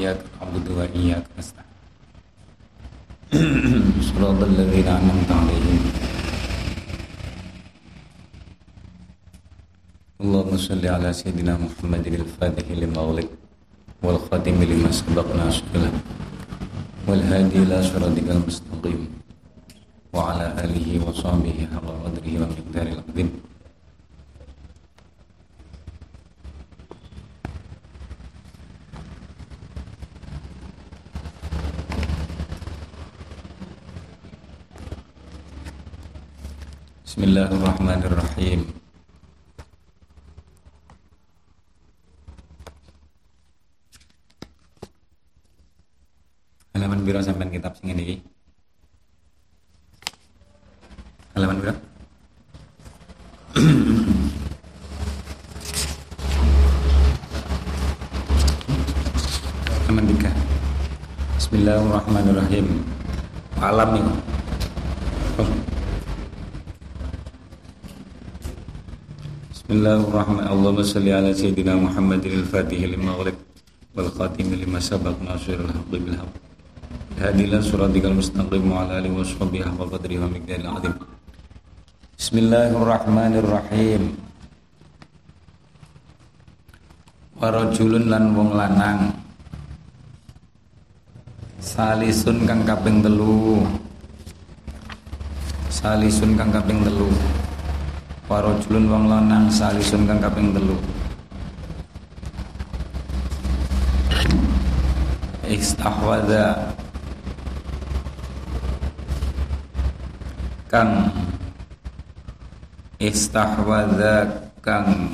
إياك نعبد وإياك نستعين. صراط الذين أنعمت عليهم. اللهم صل على سيدنا محمد الفاتح لما أغلق والخاتم لما سبق ناصر له والهادي إلى صراطك المستقيم وعلى آله وصحبه حق قدره ومقداره العظيم. Bismillahirrahmanirrahim. Halaman biro sampai kitab sing ini Halaman biro Halaman tiga. Bismillahirrahmanirrahim. Alam nih oh. Bismillahirrahmanirrahim. Allahumma salli ala sayyidina Muhammadin al-Fatih lima ghalib wal khatim lima sabaq nasirul haqqi bil haqq. Hadi ila siratikal mustaqim wa ala alihi wa sahbihi haqqa qadri wa miqdaril azim. Bismillahirrahmanirrahim. Wa rajulun lan wong lanang Salisun kang kaping telu Salisun kang kaping telu Warajulun wong lanang salisun kang kaping telu. Istahwadha kang. Istahwadha kang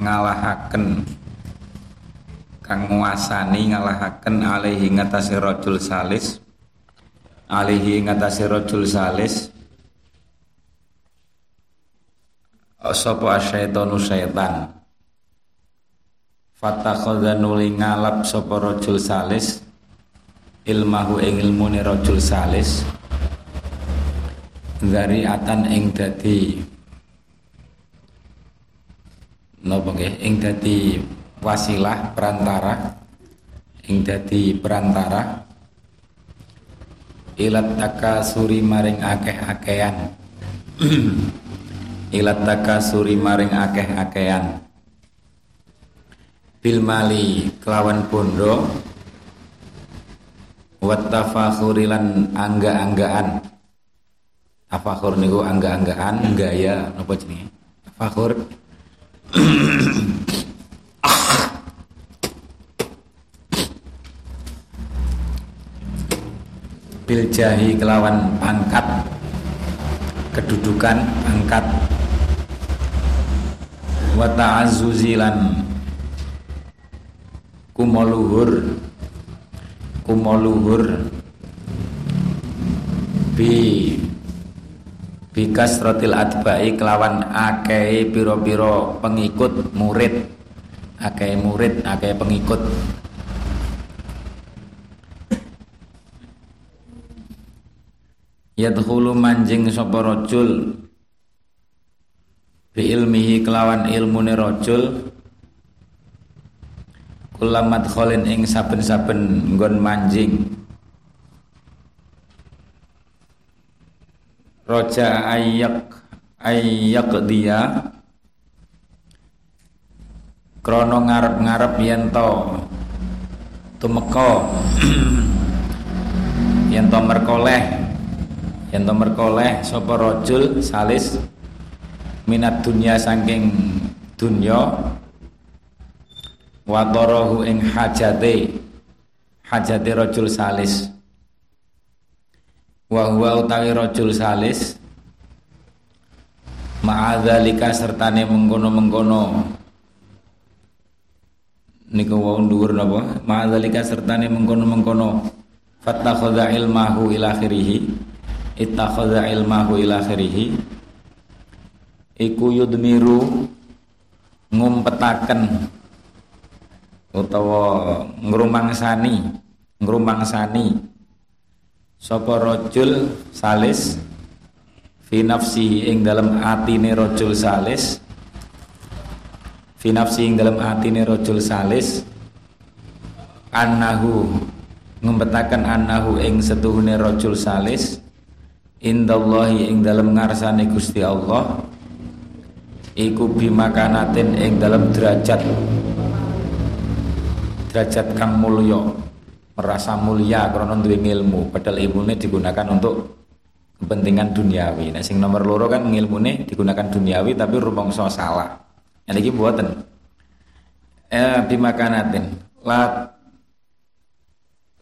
ngalahaken. Kang nguasani ngalahaken alaihi ngatasi rajul salis. Alaihi ngatasi rajul salis sapa asyaitonu syaitan? Fatakhadha nuli ngalap sapa rajul salis ilmahu ing ilmune rajul salis dari atan ing dadi napa nggih? Ing dadi wasilah perantara ing dadi perantara ilat takasuri maring akeh-akehan ilat takasuri maring akeh-akehan. Bil mali kelawan bondo. Wat tafakhuri lan angga-anggaan. Tafakhur niku angga-anggaan gaya napa jenenge? Tafakhur. Bil jahi kelawan pangkat. Kedudukan pangkat wa ta'azzuzi lan kumoluhur. Kumoluhur. Bi bi kasratil atba'i kelawan akeh piro-piro pengikut murid. Akeh murid akeh pengikut. Yadkhulu manjing sapa rajul bi ilmihi kelawan ilmune rajul. Kulamat kholin ing saben-saben nggon manjing. Roja ayak ayak dia. Krono ngarep-ngarep yen to tumeka. Yen to merkoleh. Yen to merkoleh sapa rajul salis minat dunia saking dunya wa darahu ing hajate hajate rajul salis. Wa huwa utawi rajul salis ma'adzalika sertane mengkono-mengkono. Niku wong dhuwur napa? Ma'adzalika sertane mengkono-mengkono. Fattakhadha ilmahu ila akhirih. Ittakhadha ilmahu ila iku yudmiru ngumpetaken utawa ngrumangsani ngrumangsani. Sapa rajul salis? Fi nafsi ing dalam atine rajul salis. Fi nafsi ing dalam atine rajul salis. Annahu ngempetaken annahu ing setuhune rajul salis. Indallahi ing dalem ngarsane Gusti Allah iku bimakanatin ing dalem derajat derajat kang mulya merasa mulia karena duwe ilmu padahal ilmune digunakan untuk kepentingan duniawi. Nah sing nomor loro kan ilmune digunakan duniawi tapi rumangsa salah. Ini iki buatan eh bimakanatin. La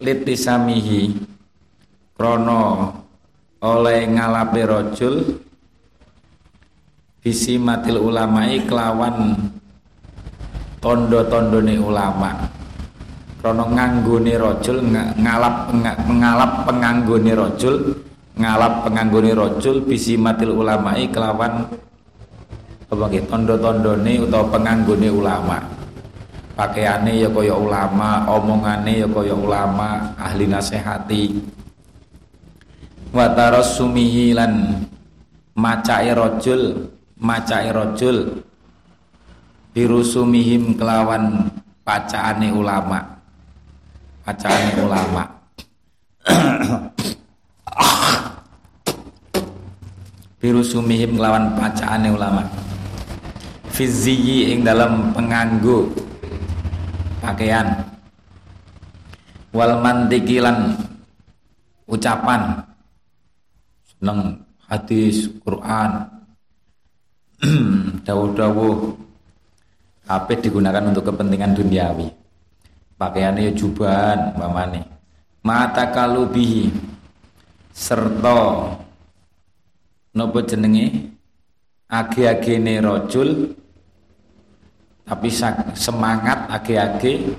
litisamihi krono oleh ngalape rojul bisi matil ulamai kelawan tondo-tondone ulama. Krono nganggone rojul ngalap ngalap penganggone rojul ngalap penganggone rojul bisi matil ulamai kelawan apa tondo-tondone utawa penganggone ulama. Pakaiane ya kaya ulama omongane ya kaya ulama ahli nasihati. Wa tarassumihi lan macake rajul macake rajul birusumihim kelawan pacaane ulama. Pacaane ulama. Birusumihim kelawan pacaane ulama. Fiziyi ing dalam penganggu pakaian. Wal mantikilan ucapan. Seneng hadis Quran dawuh-dawuh apa digunakan untuk kepentingan duniawi. Pakaiannya jubahan mamane mata kalubihi serta nopo jenenge? Age-agene rojul tapi semangat age-age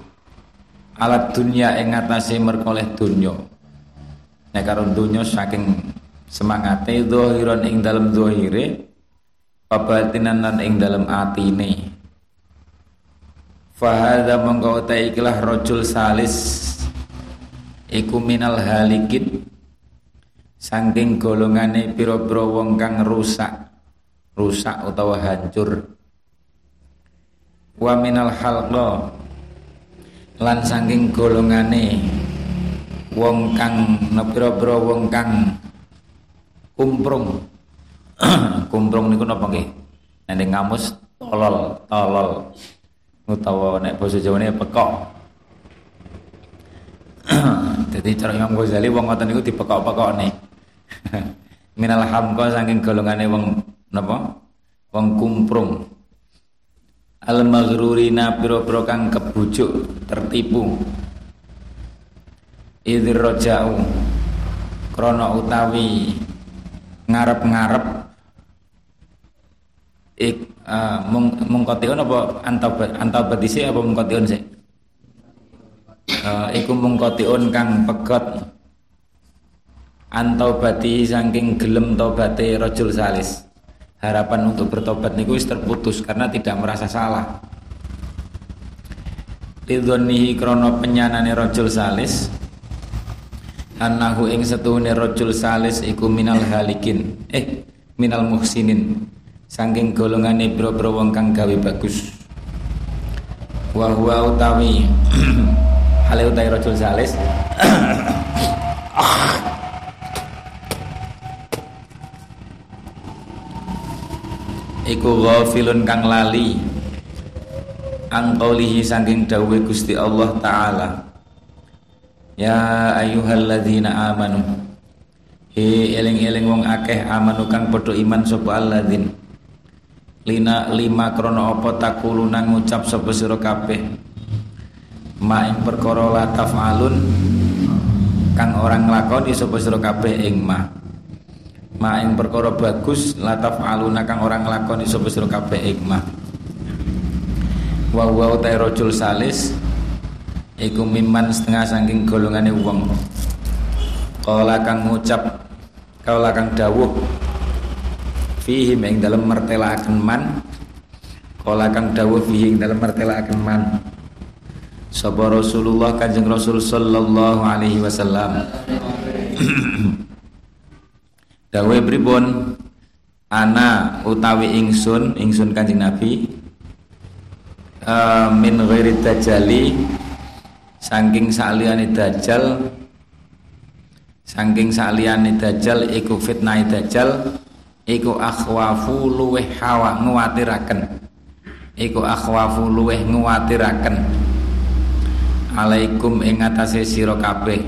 alat dunia ing atase merkoleh dunya nek karo dunya saking semangate zahiran ing dalem zahire pabatinan lan ing dalem atine. Fahadha mongko ta ikilah rajul salis. Iku minal halikin saking golongane pira-pira wong kang rusak. Rusak utawa hancur. Wa minal halqa. Lan saking golongane wong kang nepira-pira wong kang kumprung kumprung niku napa nggih? Nek ngamus tolol tolol. Utawa nek basa Jawane pekok. Jadi cara Imam Ghazali wong ngoten niku dipekok-pekokne. Minal hamqa saking golongane wong napa? Wong kumprung. Al maghrurina piro-piro kang kebujuk tertipu. Idzir roja'u krono utawi ngarep-ngarep ik uh, mung mungkotion apa antabatisi apa mungkotion sih uh, iku mungkotion kang pegot. Antaubati saking gelem tobate rajul salis. Harapan untuk bertobat niku wis terputus karena tidak merasa salah. Lidhonihi krono penyanane rojul salis. Anahu ing setuhune rojul salis iku minal halikin. Eh minal muhsinin Sangking golongane bro-bro wong kang gawe bagus. Wa huwa utawi Hale utawi rojul salis. Iku ghafilun kang lali. Angkaulihi saking dawuhe Gusti Allah taala. Ya ayyuhalladzina amanu. He eling-eling wong akeh amanu kang padha iman sapa alladzin lina lima krono apa takuluna ngucap sapa sira kabeh. Ma ing perkara la tafalun kang orang nglakoni sapa sira kabeh ing ma ma ing perkara bagus lataf aluna kang orang nglakoni sapa sira kabeh ikmah wa wa ta rajul salis iku miman setengah saking golongane wong. Kala kang ngucap kala kang dawuh fihi ing dalem mertelaaken man. Kala kang dawuh fihi ing dalem mertelaaken man. Sapa Rasulullah Kanjeng Rasul sallallahu alaihi wasallam. Dawe pripun? Ana utawi ingsun ingsun Kanjeng Nabi. Uh, min ghairi tajali saking saliyane dajjal saking saliyane dajjal iku fitnah dajjal iku akhwafu luweh hawa nguwatiraken. Iku akhwafu luweh nguwatiraken. Alaikum ing atase sira kabeh.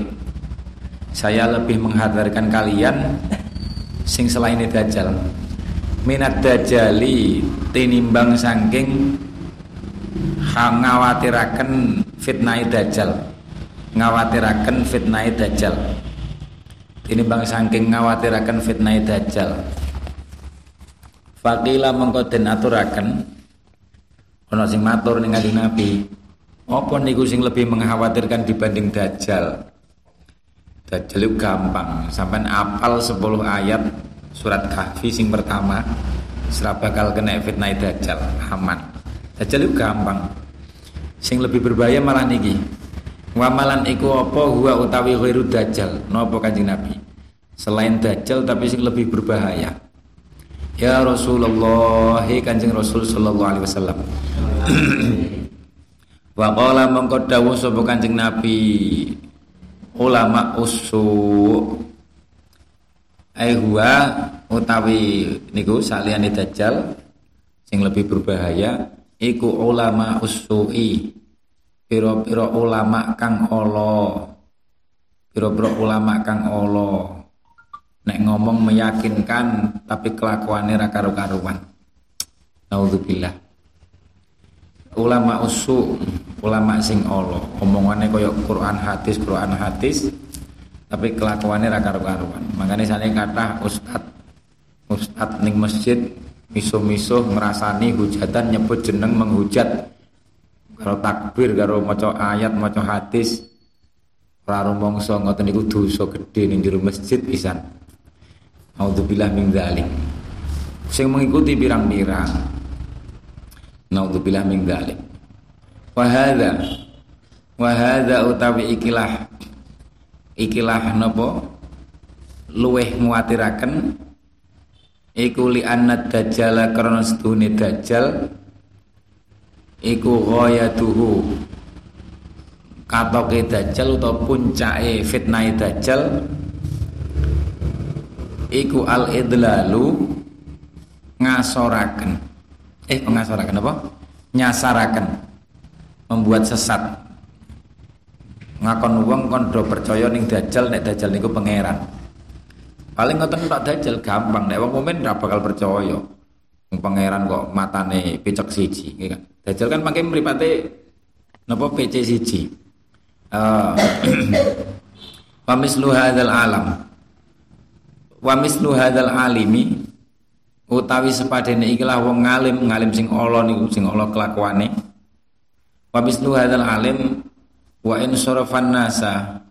Saya lebih menghadarkan kalian sing selain dajjal. Minat dajjali tinimbang saking ngawatiraken fitnah dajjal. Ngawatiraken fitnah dajjal. Ini bang saking ngawatiraken fitnah dajjal Fakila mengko den aturaken ana sing matur ning Nabi apa niku sing lebih mengkhawatirkan dibanding dajjal dajjal itu gampang sampai apal 10 ayat surat kahfi sing pertama serap bakal kena fitnah dajjal aman dajjal itu gampang Sing lebih berbahaya malah niki. Wamalan iku apa huwa utawi ghairu dajjal. Napa Kanjeng Nabi? Selain dajjal tapi sing lebih berbahaya. Ya Rasulullah, he Kanjeng Rasul sallallahu alaihi wasallam. Wa qala mangko dawuh sapa Kanjeng Nabi ulama usu ai huwa utawi niku saliyane dajjal sing lebih berbahaya iku ulama usui. Piro-piro ulama kang olo piro-piro ulama kang olo nek ngomong meyakinkan tapi kelakuannya ra karu-karuan. Ulama usu ulama sing olo. Omongannya koyok Quran hadis Quran hadis tapi kelakuannya ra karu-karuan. Makanya saya kata ustad ustad ning masjid miso-miso ngerasani hujatan nyebut jeneng menghujat. Kalau takbir kalau maca ayat maca hadis ora mongso ngoten niku dosa gedhe ning jero masjid pisan Naudzubillah min dzalik. Sing mengikuti pirang-pirang. Naudzubillah min dzalik. Wa hadza wa hadza utawi ikilah ikilah napa luweh nguwatiraken iku li anna dajjal karena sedune dajjal iku ghayatuhu katoke dajjal utawa puncake fitnah dajjal iku al idlalu ngasoraken eh ngasoraken apa nyasaraken membuat sesat ngakon wong kon do percaya ning dajjal nek dajjal niku pangeran Paling ngoten tak dajal gampang nek wong mukmin ora bakal percaya. Pangeran kok matane picek siji, nggih kan. Dajal kan pakai mripate napa PC siji. Uh, wa mislu hadzal alam. Wa mislu hadzal alimi utawi sepadene ikilah wong ngalim, ngalim sing Allah niku sing Allah kelakuane. Wa mislu hadzal alim wa in sarafan nasa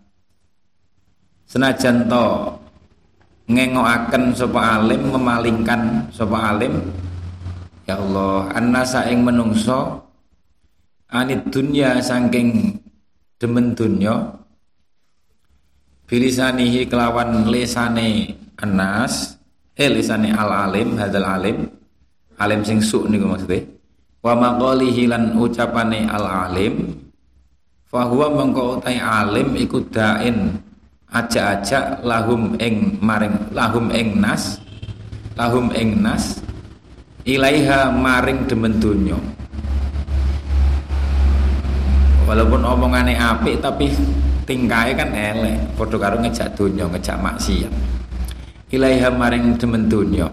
senajan to ngengokaken sapa alim memalingkan sapa alim ya Allah annasa ing menungso anit dunya saking demen dunya bilisanihi kelawan lesane anas eh lesane al alim hadal alim. Alim sing su niku maksudnya. Wa maqalihi lan ucapane al alim fahuwa mengko alim iku dain. Aja-aja lahum ing maring lahum ing nas. Lahum ing nas. Ilaiha maring demen dunyo walaupun omongane apik tapi tingkai kan elek. Padha karo ngejak dunyo ngejak maksiat ilaiha maring demen dunyo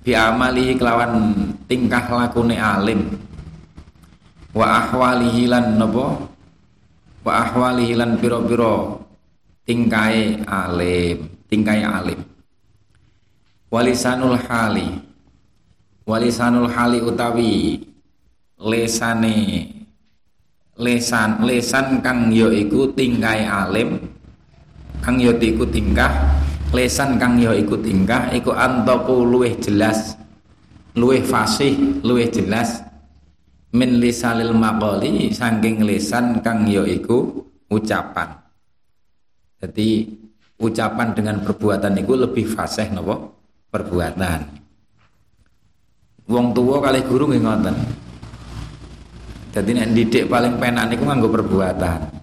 bi amali kelawan tingkah lakune alim. Wa ahwalihi lan napa? Wa ahwalihi lan pira-pira tingkai alim tingkai alim. Walisanul hali. Walisanul hali utawi lesane lesan lesan kang yo iku tingkai alim kang yo iku tingkah lesan kang yo iku tingkah iku antaku luweh jelas luweh fasih luweh jelas min lisalil maqali saking lesan kang yo iku ucapan jadi ucapan dengan perbuatan itu lebih fasih nopo perbuatan. Wong tua kali guru nggih. Jadi nek didik paling penak niku nganggo perbuatan.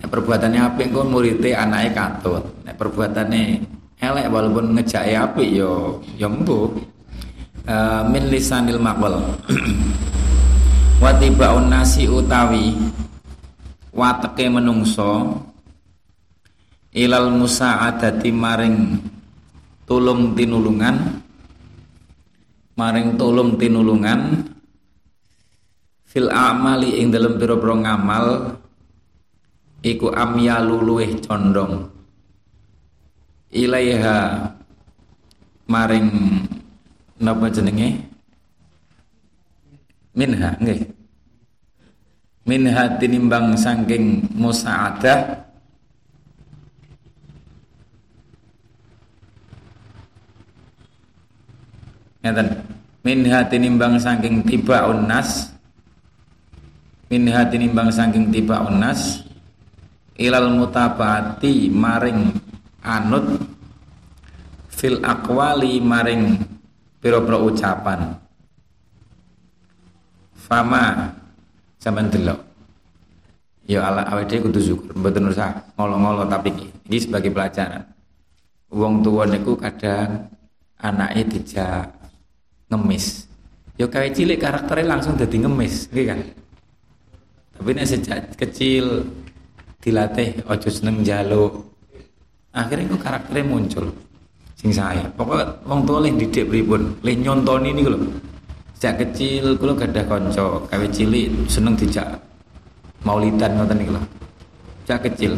Nek perbuatannya apik engko murite anake katut. Nek perbuatannya elek walaupun ngejake apik yo yo embuh uh, min lisanil maqwal wa nasi utawi wateke menungso ilal musa'adati maring tulung tinulungan maring tulung tinulungan fil amali ing dalam pira-pira ngamal iku amyalu luweh condong. Ilaiha maring napa jenenge? Minha nggih. Minha tinimbang saking musaadah. Ngeten. Minha tinimbang saking tiba unnas minha tinimbang saking tiba unnas ilal mutabati maring anut. Fil akwali maring pira-pira ucapan. Fama sampean delok. Ya ala awake kudu syukur mboten usah ngolo-ngolo tapi ini sebagai pelajaran. Wong tua niku kadang anaknya dijak ngemis. Ya kayak cilik karakternya langsung jadi ngemis gitu kan? Tapi ini sejak kecil dilatih ojo seneng jaluk akhirnya kok karakternya muncul sing saya. Pokoknya wong tua leh didik pripun? Leh nyontoni ini lho. Sejak kecil kula gadah kanca kawe cilik seneng dijak maulidan ngoten niku lho. Sejak kecil.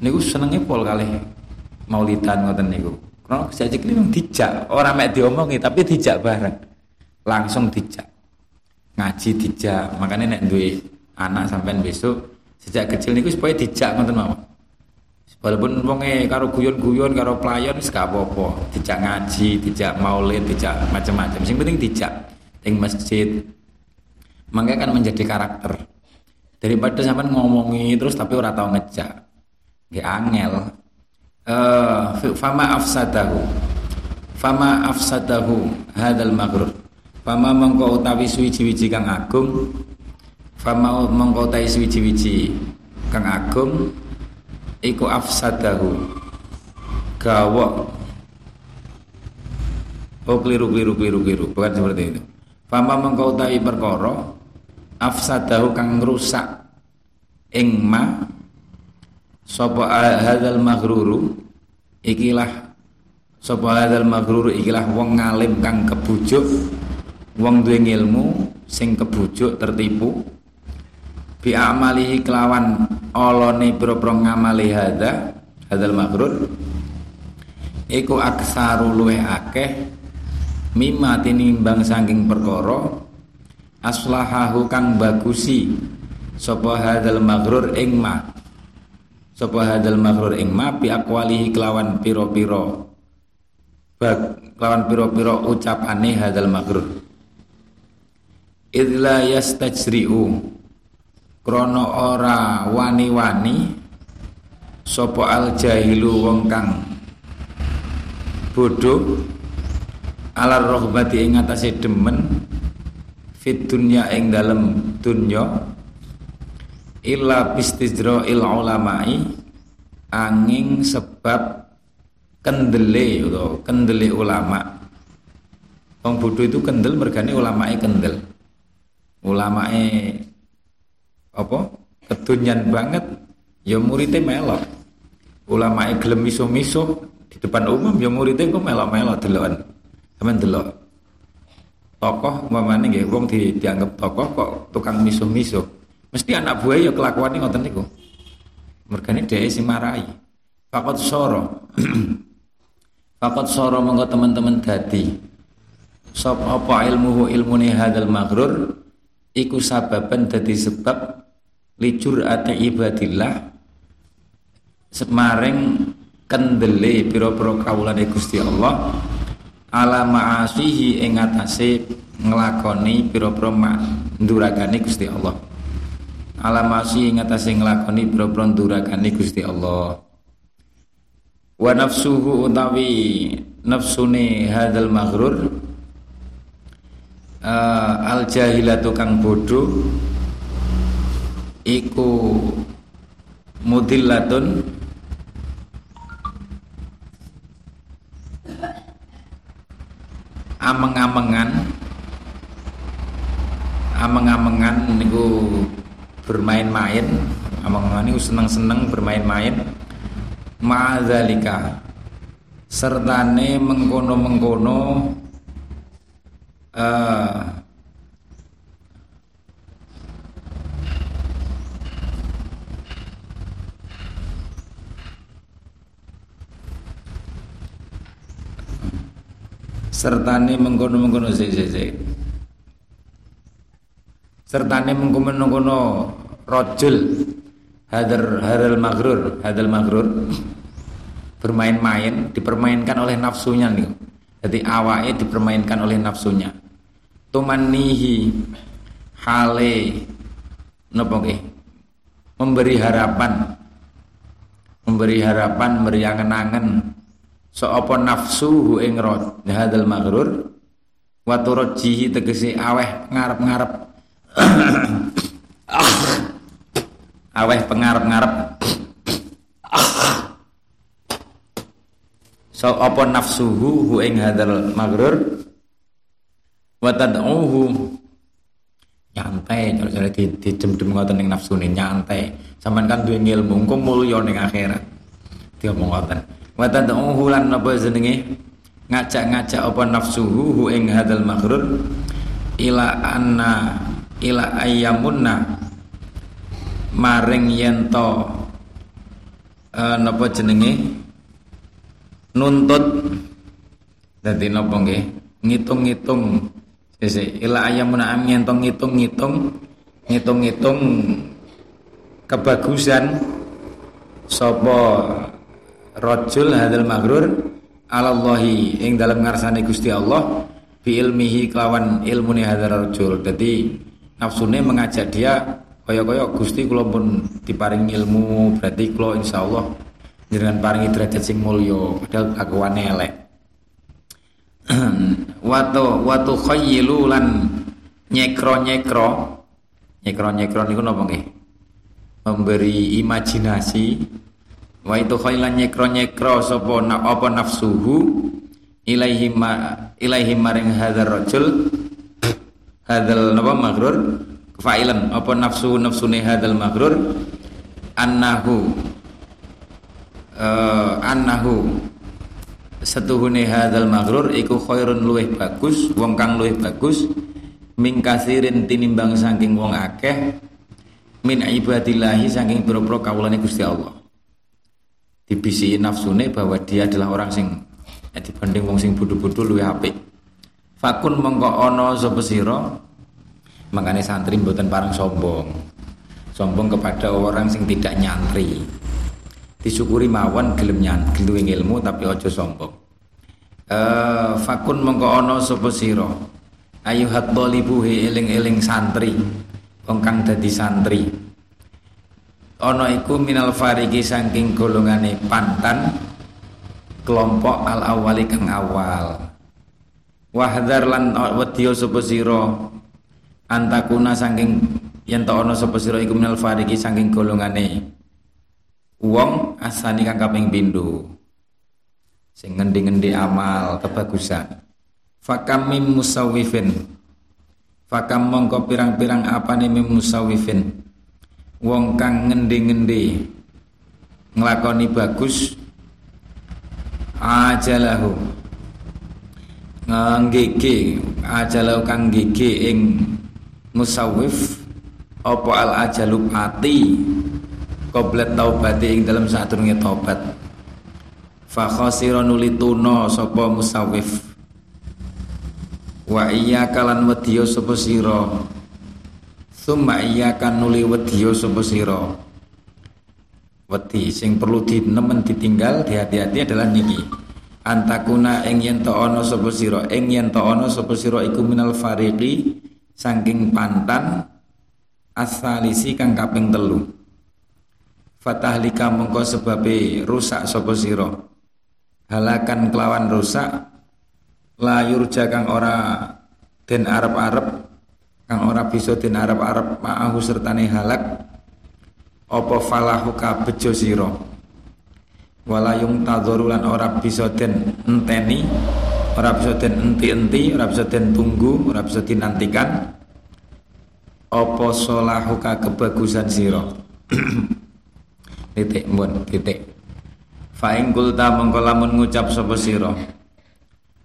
Niku senenge pol kali maulidan ngoten niku. Karena sejak kecil memang dijak. Orang mek diomongi tapi dijak bareng. Langsung dijak. Ngaji dijak. Makanya nek duwe anak sampean besok Sejak kecil niku supaya dijak ngoten mawon. Walaupun wonge karo guyon-guyon karo pelayan wis gak apa-apa, dijak ngaji, dijak maulid, dijak macam-macam. Sing penting dijak ing masjid. Mangga kan menjadi karakter. Daripada sampean ngomongi terus tapi ora tau ngejak. Nggih angel. Uh, fama afsadahu. Fama afsadahu hadal maghrur. Fama mengko utawi suwi-wiji kang agung Fama mengkotai suwiji-wiji kang agung iku afsadahu. Gawok. Oh keliru keliru keliru keliru. Bukan seperti itu. Fama mengkotai perkara afsadahu kang rusak ing ma sapa hadzal maghruru ikilah sapa hadzal maghruru ikilah wong ngalim kang kebujuk wong duwe ilmu sing kebujuk tertipu bi amalihi kelawan olone boro-boro ngamali hadza hadzal maghrur iku aksaru luwe akeh mimma tinimbang saking perkara aslahahu kang bagusi sapa hadzal maghrur ing ma sapa hadzal maghrur ing ma bi aqwalihi kelawan pira-pira kelawan pira-pira ucapane hadzal maghrur idla yastajri'u krono ora wani-wani sapa al jahilu wong kang bodoh alar rohbati ing atase demen fit dunya ing dalem dunya illa bistizra il ulamai angin sebab kendele atau kendele ulama. Wong bodoh itu kendel mergane ulamae kendel. Ulamae apa? Kedunyan banget. Ya muridnya melok. Ulama gelem miso-miso di depan umum ya muridnya kok melok-melok delokan. Sampean delok. Tokoh umpamane nggih wong di, dianggap tokoh kok tukang miso-miso. Mesti anak buah ya kelakuane ngoten niku. Mergane dhewe sing marai. Fakot soro. Fakot soro monggo teman-teman dadi. Sop apa ilmuhu ilmune hadal maghrur? Iku sababan dadi sebab licur ate ibadillah semaring kendele pira-pira kawulane Gusti Allah ala ma'asihi ing atase nglakoni pira-pira Gusti Allah. Ala ma'asihi ing atase nglakoni pira-pira Gusti Allah. Wa nafsuhu utawi nafsune hadzal maghrur uh, al jahilatu kang bodoh iku mudillatun. Ameng-amengan. Ameng-amengan niku bermain-main. Ameng-amengan niku seneng-seneng bermain-main. Ma'adzalika. Sertane mengkono-mengkono uh, sertane mengkono-mengkono sik sik sik. Sertane mengkono-mengkono rojul hadar hadal maghrur hadal maghrur bermain-main dipermainkan oleh nafsunya nih jadi awake dipermainkan oleh nafsunya. Tumanihi hale nopo memberi harapan. Memberi harapan memberi angen-angen so apa nafsu ing rod hadal maghrur wa turjihi tegese aweh ngarep-ngarep. Aweh pengarep-ngarep. So apa nafsuhu hu ing hadal maghrur wa tad'uhu nyantai kalau di, di dem-dem ngoten ning nafsune nyantai. Sampean kan duwe ilmu engko mulya ning akhirat. Diomong ngoten wa tad'uhu lan napa jenenge? Ngajak-ngajak apa nafsuhu hu ing hadal maghrur ila anna ila ayyamunna. Maring yento uh, napa jenenge? Nuntut. Dadi napa nggih? Ngitung-ngitung. Sese ila ayyamunna am yento ngitung-ngitung ngitung-ngitung kebagusan. Sapa rajul hadal maghrur alallahi ing dalam ngarsane Gusti Allah bi ilmihi kelawan ilmune hadal rajul. Dadi nafsune mengajak dia kaya-kaya Gusti kula pun diparing ilmu berarti kula insyaallah jenengan paringi derajat sing mulya padahal akuane elek. Watu watu khayyilu lan nyekro-nyekro. Nyekro-nyekro niku napa nggih? Memberi imajinasi wa itu khailan nyekro nyekro sapa na apa nafsuhu ilaihi ma ilaihi maring hadzal rajul hadzal napa maghrur. Fa'ilan apa nafsu nafsune hadzal maghrur. Annahu uh, annahu setuhune hadzal maghrur iku khairun luweh bagus wong kang luweh bagus min kasirin tinimbang saking wong akeh min ibadillahi saking pira-pira kawulane Gusti Allah dibisi nafsune bahwa dia adalah orang sing ya, dibanding wong sing bodho-bodho luwih apik. Fakun mengko ana sapa sira mangane santri mboten parang sombong. Sombong kepada orang sing tidak nyantri. Disyukuri mawon gelem nyantri ilmu tapi ojo sombong. Uh, fakun mengko ana sapa sira ayuhat dhalibu eling-eling santri wong kang dadi santri ana iku minal fariki saking golongane pantan kelompok al awali kang awal. Wahdar lan wedya sapa sira? Antakuna saking yen ta ana sapa sira iku minal fariki saking golongane wong asani kang kaping pindho. Sing ngendi-ngendi amal kebagusan. Fakam mim musawifin. Fakam mongko pirang-pirang apane mim musawifin wong kang ngendi-ngendi. Nglakoni bagus. Ajalahu. Nggege ajalahu kang gege ing musawif apa al ajalu pati qoblat taubati ing dalam sadurunge taubat. Fa khasira nulituna sapa musawif wa iya kalan wedya sapa sira Summa iya kan nuli wedya sapa sira. Wedi sing perlu dinemen ditinggal dihati-hati adalah niki. Antakuna ing yen to ana sapa sira, ing yen to ana iku minal fariqi saking pantan asalisi kang kaping telu. Fatahlika mengko sebabe rusak sapa sira. Halakan kelawan rusak la yurja kang ora den arep-arep kang ora bisa den arep-arep ma'ahu sertane halak apa falahuka bejo sira? Wala yung tadzarulan ora bisa den enteni ora bisa den enti-enti ora bisa den tunggu ora bisa dinantikan apa solahuka kebagusan sira? Titik mun titik. Fa ing kulta mengko lamun ngucap sapa sira?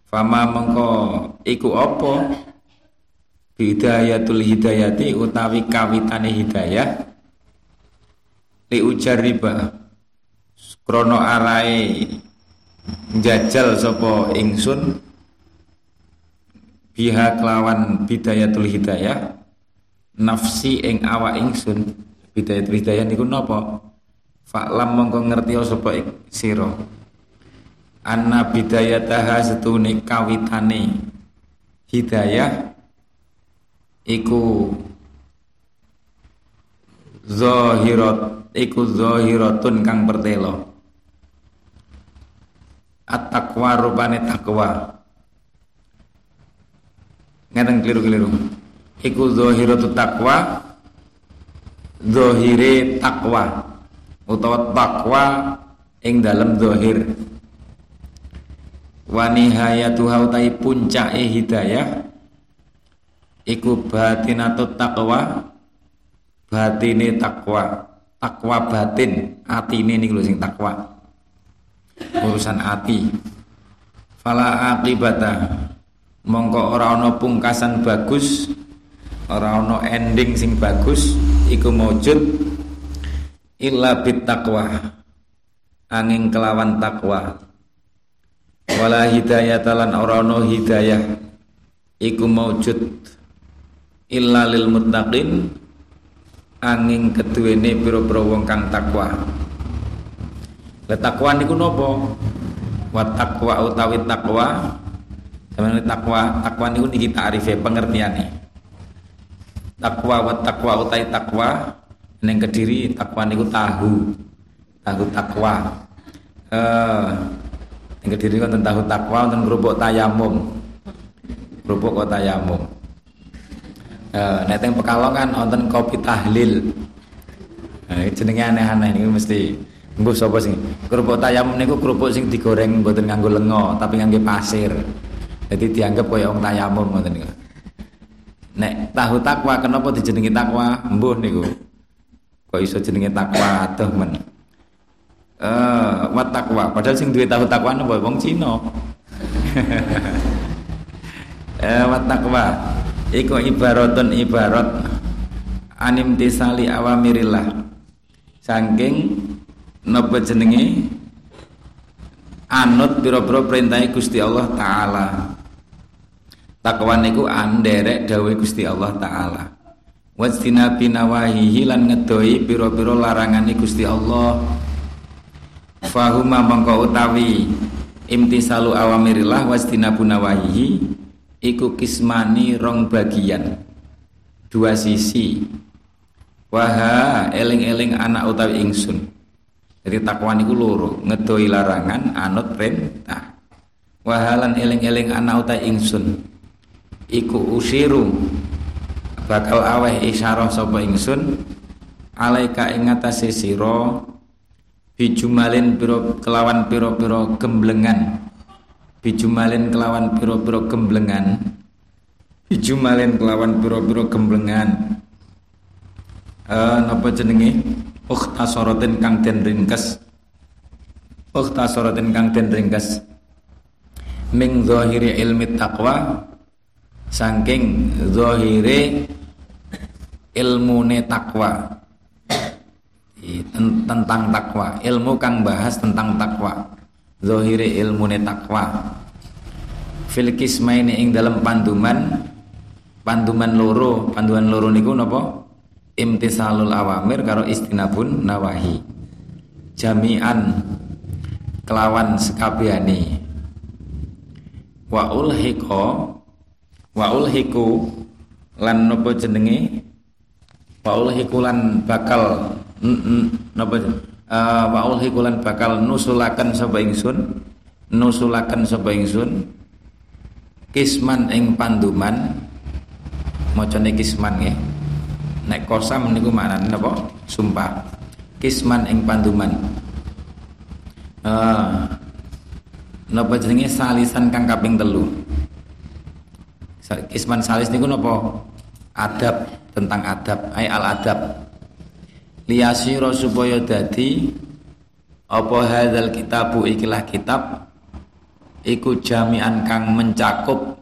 Fama mengko iku apa bidayatul hidayati utawi kawitane hidayah. Li ujariba krono arai njajal sapa ingsun. Biha kelawan bidayatul hidayah. Nafsi ing awak ingsun. Bidayatul hidayah niku napa? Faklam mongko ngerti sapa sira. Anna bidayataha setune kawitane hidayah iku zahirat iku zahiratun kang pertelo. At-taqwa rupane takwa ngeten keliru-keliru. Iku zahiratu takwa zahire takwa utawa takwa ing dalam zahir. Wa nihayatuha utai puncake hidayah iku batinatut takwa batine takwa takwa batin atine niku lho sing takwa urusan ati. Fala akibata mongko ora pungkasan bagus ora ending sing bagus iku maujud illa bit taqwa angin kelawan takwa wala hidayah talan orono hidayah. Iku maujud illa lil muttaqin angin keduwene pira-pira wong kang takwa le takwa niku napa wa takwa utawi takwa sampeyan takwa takwa niku niki ta'rife pengertiane takwa wa takwa utawi takwa Neng kediri takwa niku tahu, tahu takwa. Eh, neng kediri kan tahu takwa wonten kerupuk tayamum. Kerupuk kok tayamum. Eh, nek teng Pekalongan wonten kopi tahlil. Eh, jenenge aneh-aneh niku mesti Mbuh sapa sing kerupuk tayamum niku kerupuk sing digoreng mboten nganggo lenga tapi nganggo pasir. Jadi dianggap kaya wong tayamum ngoten niku. Nek tahu takwa kenapa dijenengi takwa? Mbuh niku kok iso jenenge takwa adoh men eh uh, takwa padahal sing duwe tahu takwa napa wong Cina eh wat takwa iku ibaratun ibarat anim tisali awamirillah. Saking napa jenenge? Anut pira-pira perintah Gusti Allah taala. Takwa niku anderek dawuh Gusti Allah taala. Wastina binawahihi lan ngedoi piro-piro larangane Gusti Allah. Fahuma mongko utawi imtisalu awamirillah wastina bunawahihi iku kismani rong bagian. Dua sisi. Waha eling-eling anak utawi ingsun. Jadi takwa niku loro ngedoi larangan anut perintah. Wahalan eling-eling anak utawi ingsun. Iku usiru. Bakal aweh isyarah sapa ingsun? Alaika ing ngatasé sira bijumalin piro kelawan piro-piro gemblengan bijumalin kelawan piro-piro gemblengan. Bijumalin kelawan piro-piro gemblengan. Eh napa jenenge? Ukhta sorotin kang den ringkes. Ukhta sorotin kang den ringkes. Ming zahiri ilmi taqwa saking zahire ilmune takwa tentang takwa ilmu kang bahas tentang takwa zahire ilmune takwa. Fil kismaini ing dalam panduman panduman loro panduman loro niku napa? Imtisalul awamir karo istinabun nawahi. Jami'an kelawan sekabehane wa ulhiqa wa ulhiku lan napa jenenge? Paul hikulan bakal napa uh, Paul hikulan bakal nusulaken sapa ingsun nusulaken sapa ingsun kisman ing panduman. Macane kisman nggih. Nek kosam niku maknane napa? Sumpah. Kisman ing panduman. Uh, napa jenenge? Salisan kang kaping telu. Kisman salis niku napa? Adab tentang adab. Ay al adab liyasira supaya dadi apa hadzal kitabu ikilah kitab iku jami'an kang mencakup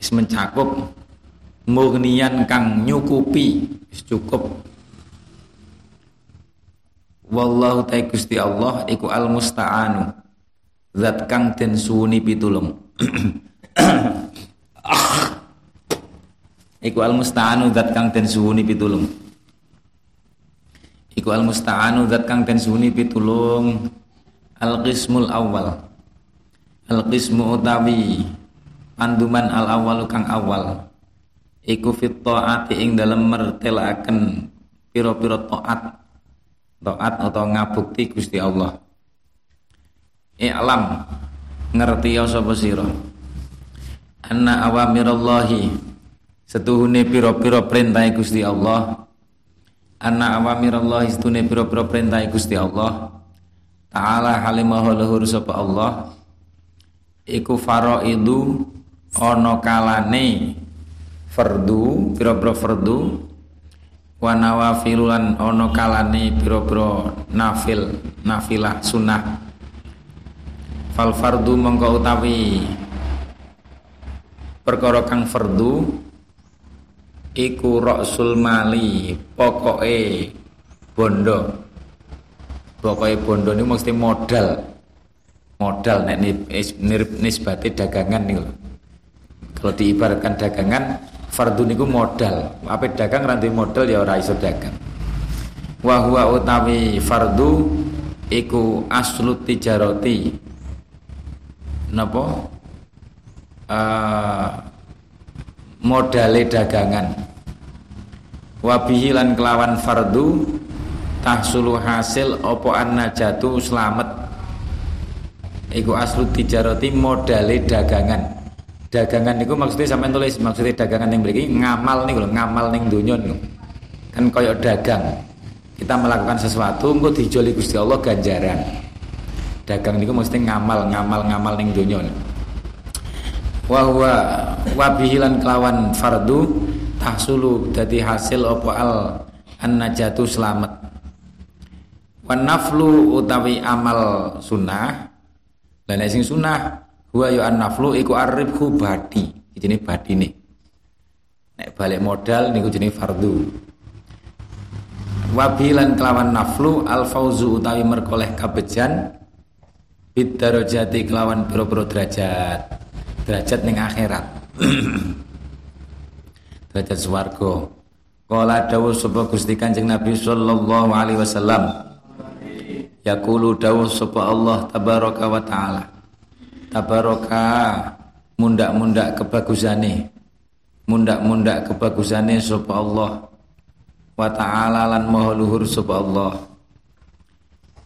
is mencakup murnian kang nyukupi cukup. Wallahu ta Gusti Allah iku al musta'anu zat kang den suwuni pitulung. Iku al musta'anu zat kang den suwuni pitulung iku al musta'anu zat kang den suwuni pitulung. Al qismul awal. Al qismu utawi panduman al awal kang awal. Iku fit taati ing dalem mertelaken pira-pira taat. Taat atau ngabukti Gusti Allah. I'lam ngerti ya sapa sira? Anna awamirallahi setuhune pira-pira perintah Gusti Allah anna awamirallahi setuhune pira-pira perintah Gusti Allah. Taala halimahu luhur sapa Allah. Iku faraidu ana kalane fardu pira-pira fardu. Wa nawafilulan ono kalane pira-pira nafil nafilah sunnah. Fal fardu mongko utawi perkara kang fardu iku rasul mali pokoke bondo. Pokoke bondo ini mesti modal. Modal nek nisbate dagangan nih kalau diibaratkan dagangan fardu niku modal. Apa dagang ranti modal ya ora iso dagang. Wa huwa utawi fardu iku aslu tijaroti napa? Uh, modale dagangan. Wabihi lan kelawan fardu tahsulu hasil opo jatuh selamat. Iku aslu tijaroti modale dagangan. Dagangan niku maksudnya sampai tulis maksudnya dagangan yang beri ngamal nih kalau ngamal nih dunia nih kan koyok dagang. Kita melakukan sesuatu engko dijoli Gusti Allah ganjaran. Dagang niku maksudnya ngamal ngamal ngamal ning dunia wa huwa wa bihilan kelawan fardu tahsulu dadi hasil apa al an najatu selamat wa naflu utawi amal sunnah lan sing sunnah Wa yu an-naflu iku aribhu badi. Jenenge nih Nek balik modal niku jenenge fardu. Wabilan kelawan naflu al fauzu utawi merkoleh kabejan bid darajati kelawan pira-pira derajat. Derajat ning akhirat. derajat swarga. Kala dawuh sapa Gusti Kanjeng Nabi sallallahu alaihi wasallam. Yaqulu dawuh sapa Allah tabaraka wa taala tabaraka mundak-mundak kebagusane mundak-mundak kebagusane sapa Allah wa ta'ala lan maha luhur sapa Allah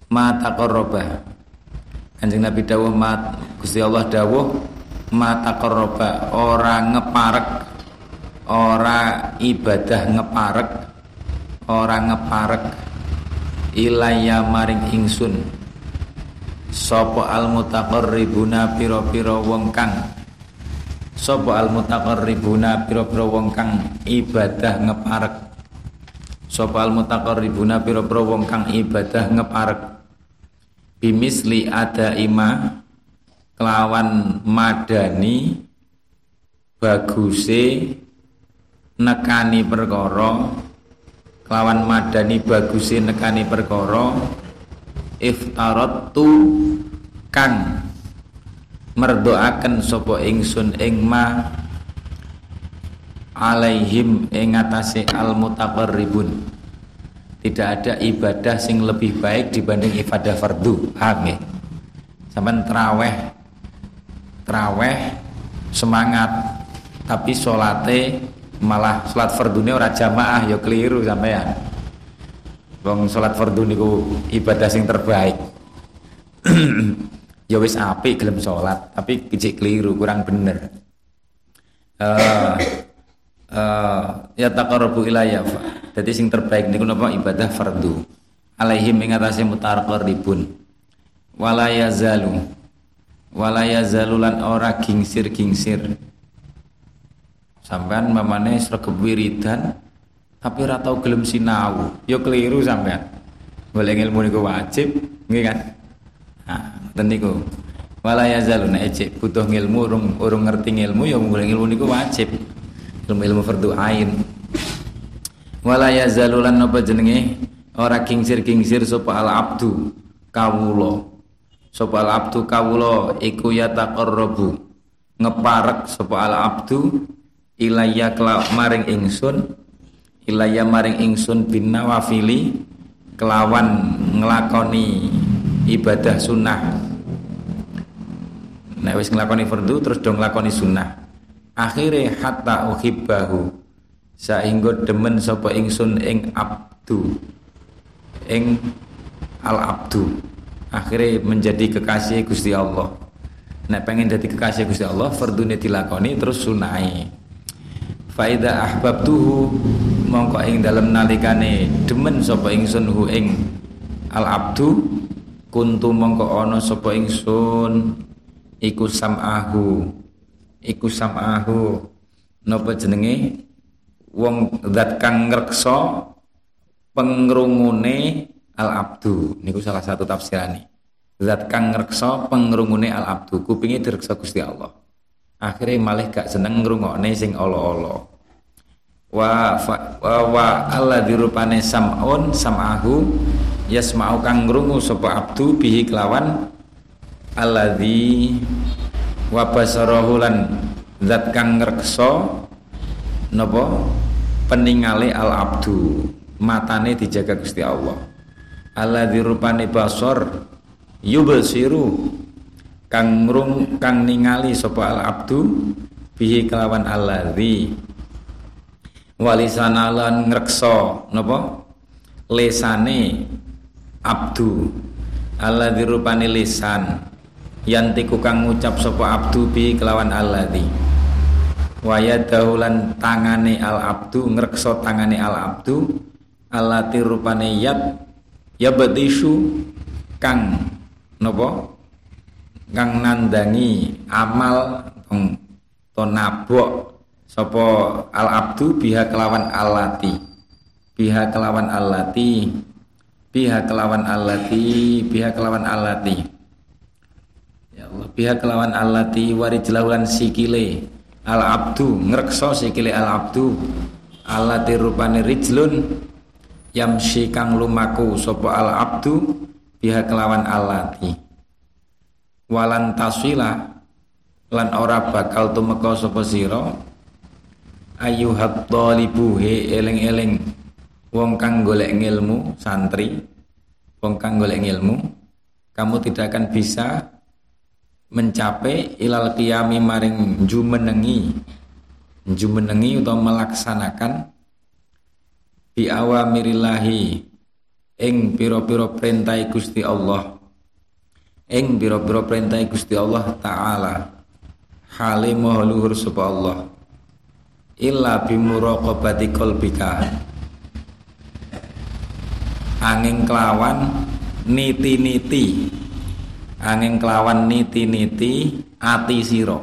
ma taqarraba Kanjeng Nabi dawuh ma Gusti Allah dawuh ma taqarraba ora ngeparek ora ibadah ngeparek ora ngeparek ilaya maring ingsun. Sopo al mutaqarribuna piro-piro wong kang? Sopo al mutaqarribuna piro-piro wong kang ibadah ngeparek? Sopo al mutaqarribuna piro-piro wong kang ibadah ngeparek? Bimisli ada ima kelawan madani baguse nekani perkara. Kelawan madani baguse nekani perkara. Iftaratu kang merdoaken sapa ingsun ing ma alaihim ing atase al mutaqarribun tidak ada ibadah sing lebih baik dibanding ibadah fardu. Paham ya sampean traweh traweh semangat tapi solate malah salat fardune ora jamaah ya keliru sampean Wong salat fardu niku ibadah sing terbaik. ya wis apik gelem salat, tapi kecik keliru, kurang bener. Uh, uh, ya taqarrabu ilayya. Jadi sing terbaik niku napa ibadah fardu. alaihim ing atase mutarqaribun wala yazalu wala yazalu lan ora gingsir-gingsir. Sampean mamane sregep wiridan tapi ora tau gelem sinau. Ya keliru sampean. Golek ilmu niku wajib nggih kan? Nah ten niku. Wala yazalu nek butuh ilmu urung urung ngerti ilmu ya golek ilmu niku wajib. Ilmu ilmu fardu ain. Wala yazalu lan napa jenenge? Ora kingsir-kingsir sapa al abdu kawula sapa abdu kawula iku yataqarrabu ngeparek sapa abdu ilayya kela maring ingsun ilayya maring ingsun bin nawafili kelawan nglakoni ibadah sunnah. Nek wis nglakoni fardu terus dong nglakoni sunnah. Akhire hatta uhibbahu saengga demen sapa ingsun ing abdu ing al abdu akhirnya menjadi kekasih Gusti Allah. Nek pengen jadi kekasih Gusti Allah fardune dilakoni terus sunai. Faida ahbabtuhu mongko ing dalam nalikane demen sapa ingsun hu ing al abdu kuntu mongko ana sapa ingsun iku samahu. Iku samahu. Napa jenenge? Wong zat kang ngreksa pengrungune al abdu niku salah satu tafsirane zat kang ngreksa pengrungune al abdu kupinge direksa Gusti Allah. Akhirnya malih gak seneng ngrungokne sing Allah-Allah wa wa, wa Allah dirupane sam'un sam'ahu yasma'u kang ngrungu sapa abdu bihi kelawan alladzi wa basarahu zat kang ngreksa napa peningale al abdu matane dijaga Gusti Allah Allah dirupane basor yubsiru kang ngrung kang ningali sapa al abdu bihi kelawan alladzi walisana lan ngreksa napa? Lesane abdu. Alladzi rupane lisan yantiku kang ngucap sapa abdu bi kelawan alladzi waya dahulan tangane al abdu ngrekso tangane al abdu. Alati rupane yat ya betisu kang nopo kang nandangi amal to nabok sapa al abdu biha kelawan alati biha kelawan alati biha kelawan alati biha kelawan alati ya Allah biha kelawan alati warijlawan sikile al abdu ngrekso sikile al abdu alati rupane rijlun yamsi kang lumaku sapa al abdu biha kelawan alati walan taswila lan ora bakal tumeka sapa sira. Ayuhat talibu he eling-eling. Wong kang golek ilmu santri. Wong kang golek ilmu kamu tidak akan bisa mencapai ilal qiyami maring jumenengi jumenengi atau melaksanakan bi awamirillahi ing pira-pira perintah Gusti Allah. Ing pira-pira perintah Gusti Allah taala. Hale luhur sapa Allah. Illa bimuraqabati qalbika. Angin kelawan niti-niti. Angin kelawan niti-niti ati siro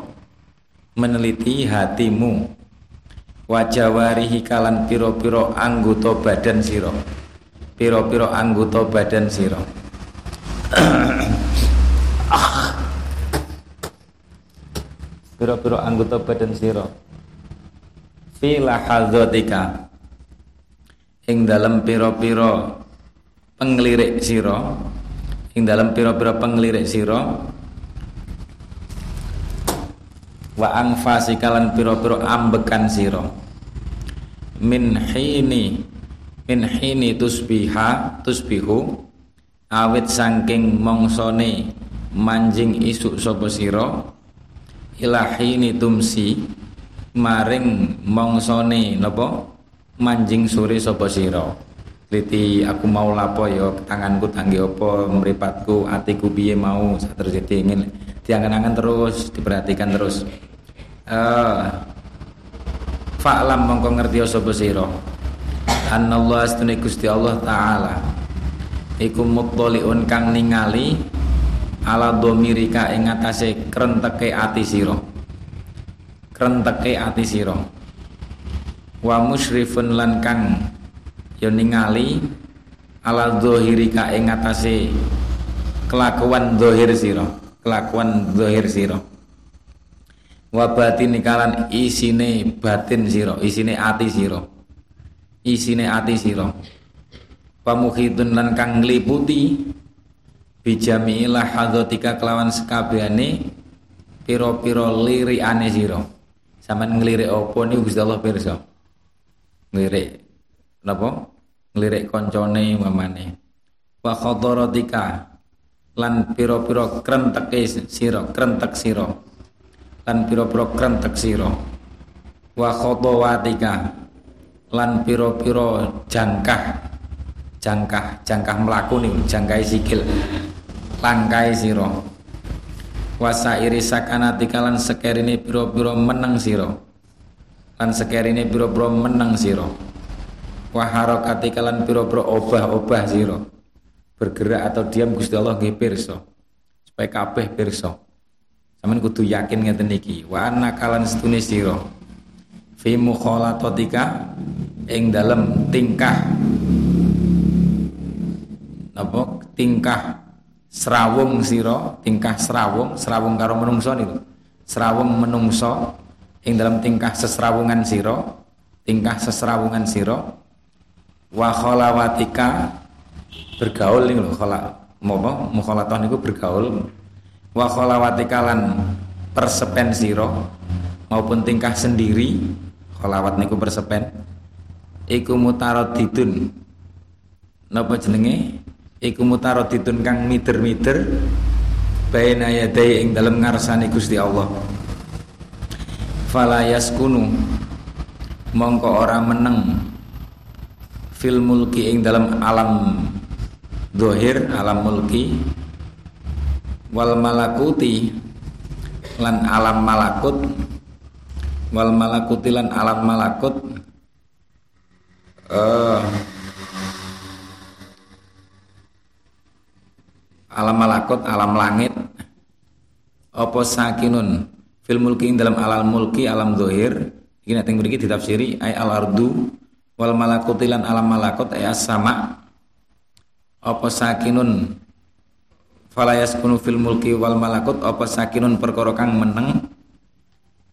meneliti hatimu wajawarihi kalan piro-piro anggota badan siro piro-piro anggota badan siro piro-piro anggota badan siro fila hazotika ing dalam piro-piro penglirik siro ing dalam piro-piro penglirik siro wa angfasi kalan piro-piro ambekan siro min hini min hini tusbiha tusbihu awit sangking mongsone manjing isuk sapa sira ila hini tumsi maring mongsone napa manjing sore sapa sira. Liti aku mau lapo ya tanganku tangge apa mripatku atiku piye mau terus ingin diangan-angan terus diperhatikan terus fa'lam mongko ngerti sapa sira. Annallahu astune Gusti Allah taala. Iku muttaliun kang ningali ala domirika ing atase krenteke ati sira. Krenteke ati sira. Wa musyrifun lan kang ya ningali ala dzahirika ing atase kelakuan zahir sira. Kelakuan zahir sira wa batin kalan isine batin sira isine ati sira. Isine ati sira. Pamukhitun lan kang ngliputi bijami lahadzatika kelawan sekabehane pira-pira lirikane sira. Sampean nglirik apa niku Gusti Allah pirsa? Nglirik napa? Nglirik koncone mamane wa khadaratika lan pira-pira krenteke sira krentek sira lan pira-pira krentek sira. Wa khadawatika lan pira-pira jangkah. Jangkah jangkah melaku nih jangkai sikil. Langkai siro wasa iri sakana tikalan sekerine biro menang siro lan sekerine biro menang siro waharokati kalan biro biro obah obah siro bergerak atau diam gusti Allah nggih pirsa. Supaya kabeh pirsa sampean kudu yakin ngeten iki. Wa anna kalan setune sira fi mukhalatatika ing dalem tingkah napa? Tingkah serawung sira tingkah serawung serawung karo menungso niku. Serawung menungso ing dalam tingkah sesrawungan sira tingkah sesrawungan sira. Wa khalawatika bergaul niku lho khala apa mukhalatah niku bergaul wa khalawatika lan persepen sira maupun tingkah sendiri khalawat niku persepen iku mutaradidun. Napa jenenge? Iku mutaradidun kang mider-mider baina yadai ing dalem ngarsane Gusti Allah. Fala yaskunu mongko ora meneng fil mulki ing dalam alam dohir alam mulki wal malakuti lan alam malakut wal malakuti lan alam malakut uh, alam malakut alam langit apa sakinun? Fil mulki dalam alam mulki alam dohir ini yang beri ditafsiri ay al ardu wal malakutilan alam malakut ay sama apa sakinun falayas kunu fil mulki wal malakut apa sakinun perkara kang meneng?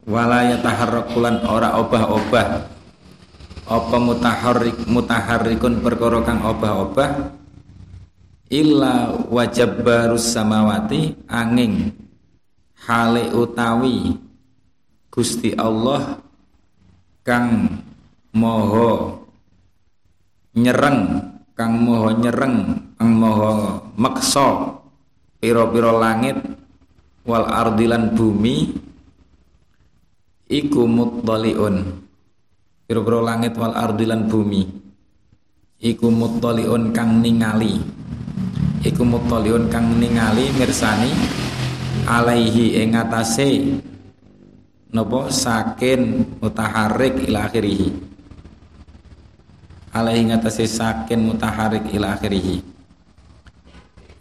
Wala yataharrakulan ora obah-obah. Apa mutaharrik mutaharrikun perkara kang obah-obah? Illa wajab barus samawati angin hale utawi Gusti Allah kang moho nyereng kang moho nyereng kang moho meksa piro-piro langit wal ardilan bumi iku muttaliun. Piro-piro langit wal ardilan bumi iku muttaliun kang ningali. Iku mutoliun kang ningali mirsani alaihi ing atase napa? Sakin mutaharrik ila akhirih. Alaihi ngatasi sakin mutaharrik ila akhirih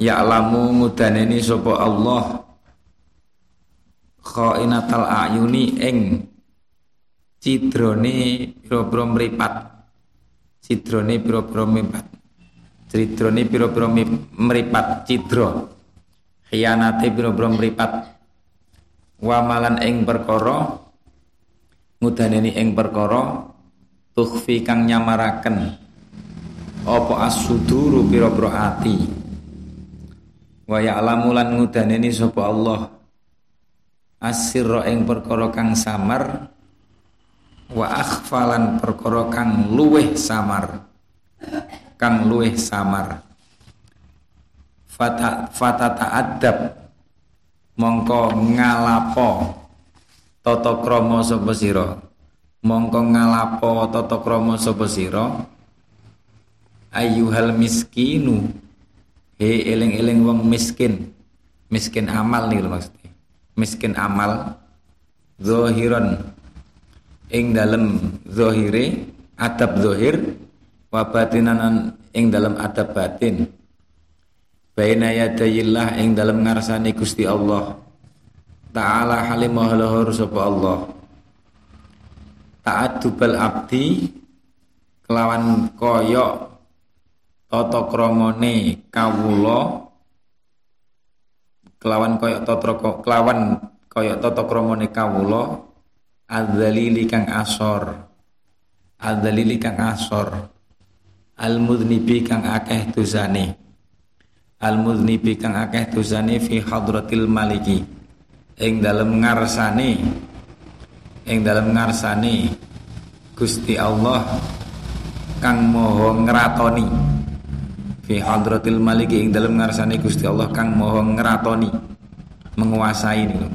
ya alamu mudaneni sapa Allah khainatal ayuni ing cidrone pira-pira mripat cidrone pira-pira mripat Cidrone pira-pira meripat cidra. Khianate pira-pira meripat. Wamalan ing perkara ngudaneni ing perkara tukhfi kang nyamaraken apa as-suduru pira-pira ati. Wa ya'lamu lan ngudaneni sapa Allah. Asirra ing perkara kang samar wa akhfalan perkara kang luweh samar. Kang luweh samar. Fata fata ta'addab mongko ngalapo tata krama sapa sira. Mongko ngalapo tata krama sapa sira. Ayyuhal miskinu he eling-eling wong miskin. Miskin amal nih maksudnya. Miskin amal zahiran ing dalem zahire adab zahir wa batinan ing dalam adab batin. Baina yadayillah ing dalam ngarsane Gusti Allah. Ta'ala halimah lahur sapa Allah. Ta'addubal abdi kelawan koyok tata kramane kawula kelawan koyok tata kelawan koyok tata kramane kawula adzalili kang asor adzalili kang asor al mudnibi kang akeh dosane al mudnibi kang akeh dosane fi hadratil maliki ing dalem ngarsane ing dalem ngarsane Gusti Allah kang moho ngratoni fi hadratil maliki ing dalem ngarsane Gusti Allah kang moho ngratoni menguasai niku.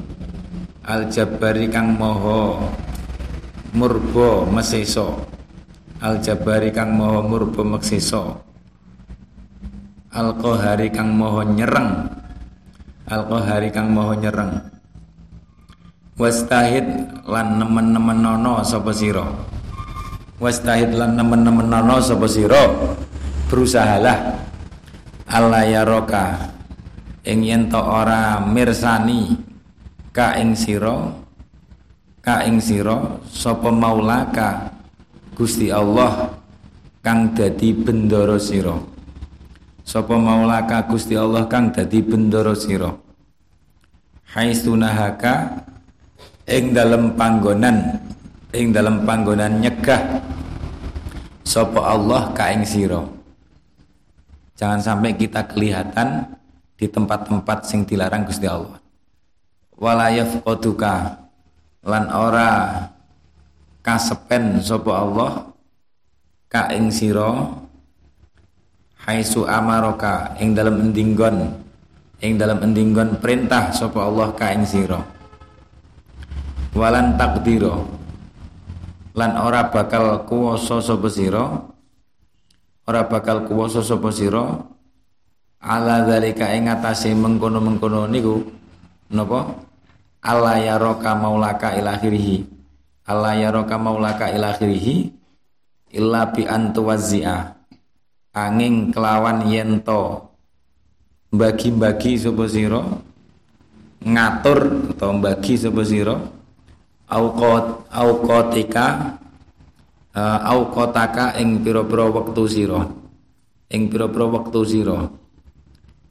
Al jabari kang moho murbo meseso. Al jabari kang moho murbo meseso. Al qahari kang moho nyereng. Al qahari kang moho nyereng. Wastahid lan nemen-nemen nono sapa sira? Wastahid lan nemen-nemen nono sapa sira? Berusahalah Allah ya roka ing yen ora mirsani ka ing sira ka ing sira sapa maulaka Gusti Allah kang dadi bendoro sira. Sapa maulaka Gusti Allah kang dadi bendoro sira. Haisunahaka ing dalem panggonan ing dalem panggonan nyegah sapa Allah ka ing sira jangan sampai kita kelihatan di tempat-tempat sing dilarang Gusti Allah. Wala yafqaduka lan ora kasepen sapa Allah ka ing sira haisu amaraka ing dalam endinggon ing dalam endinggon perintah sapa Allah ka ing sira. Walan takdiro lan ora bakal kuwasa sapa sira ora bakal kuwasa sapa sira? Ala zalika ing atase mengkono-mengkono niku napa? Allah ya roka maulaka ilakhirihi Allah ya roka maulaka ilakhirihi illa bi antuwazzi'a angin kelawan yento bagi-bagi sapa sira? Ngatur atau bagi sapa sira? Auqat auqatika uh, auqataka ing pira-pira wektu sira. Ing pira-pira wektu sira.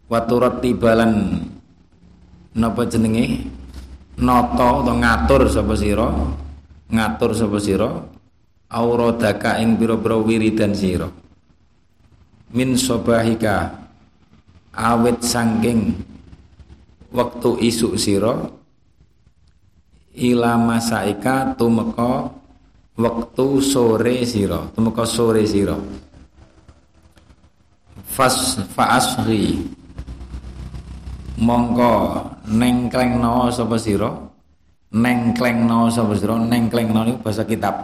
Wa tibalan napa jenenge? Nata atau ngatur sapa sira? Ngatur sapa sira? Auradaka ing pira-pira wiridan sira. Min sobahika awet sangking waktu isuk sira. Ila masaika tumeka waktu sore sira tumeka sore sira. Fas faasri. Mongko nengklengno sapa sira? Nengklengno sapa sira? Nengklengno niku bahasa kitab.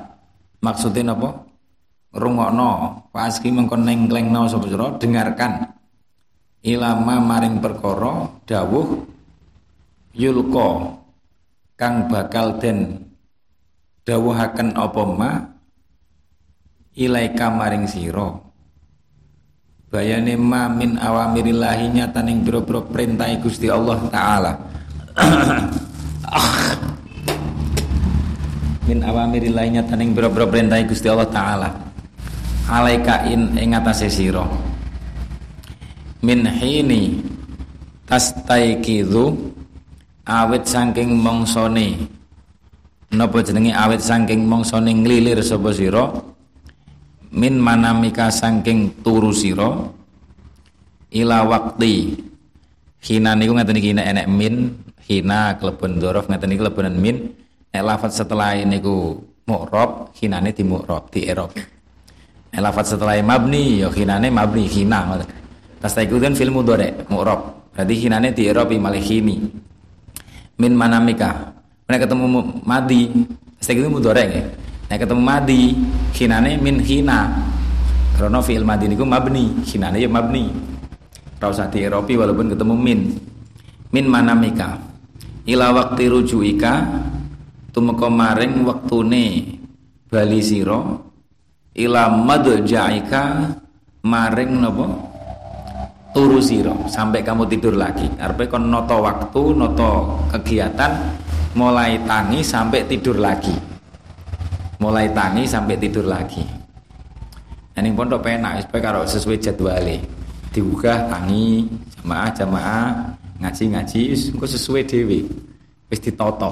Maksudnya napa? Rungokno. Paski mengko nengklengno sapa sira? Dengarkan. Ilama maring perkara dawuh yulqa kang bakal den dawuhaken apa ma? Ilaika maring sira. Bayane ma min awamirillahi nyataning boro-boro perintah Gusti Allah taala. Min awamirillahi nyataning boro-boro perintah Gusti Allah taala. Alaika in ing atase sira. Min hini tastaikidu awit saking mongsone napa jenenge awit saking mongsone nglilir sapa sira? Min manamika saking turu sira ila wakti hina niku ngaten iki nek enek min hina klebon dzaraf ngaten iki klebonan min. Nek lafaz setelah niku mu'rab hinane di mu'rab di i'rab. Nek lafaz setelah mabni ya hinane mabni hina tas iku kan fil mudhari mu'rab. Berarti hinane di i'rab malih hini. Min manamika nek ketemu madi tas iku mudhari nggih Nek ketemu madi, hinane min hina. Karena fi'il madi niku mabni, hinane ya mabni. Ora usah dieropi walaupun ketemu min. Min manamika. Ila waqti rujuika tumeka maring wektune bali sira ila madja'ika maring napa turu siro sampai kamu tidur lagi arpe kon noto waktu noto kegiatan mulai tangi sampai tidur lagi. Mulai tangi sampai tidur lagi. Ini pondok penak supaya kalau sesuai jadwalnya diugah tangi jamaah jamaah ngaji ngaji engko sesuai dewi wis ditoto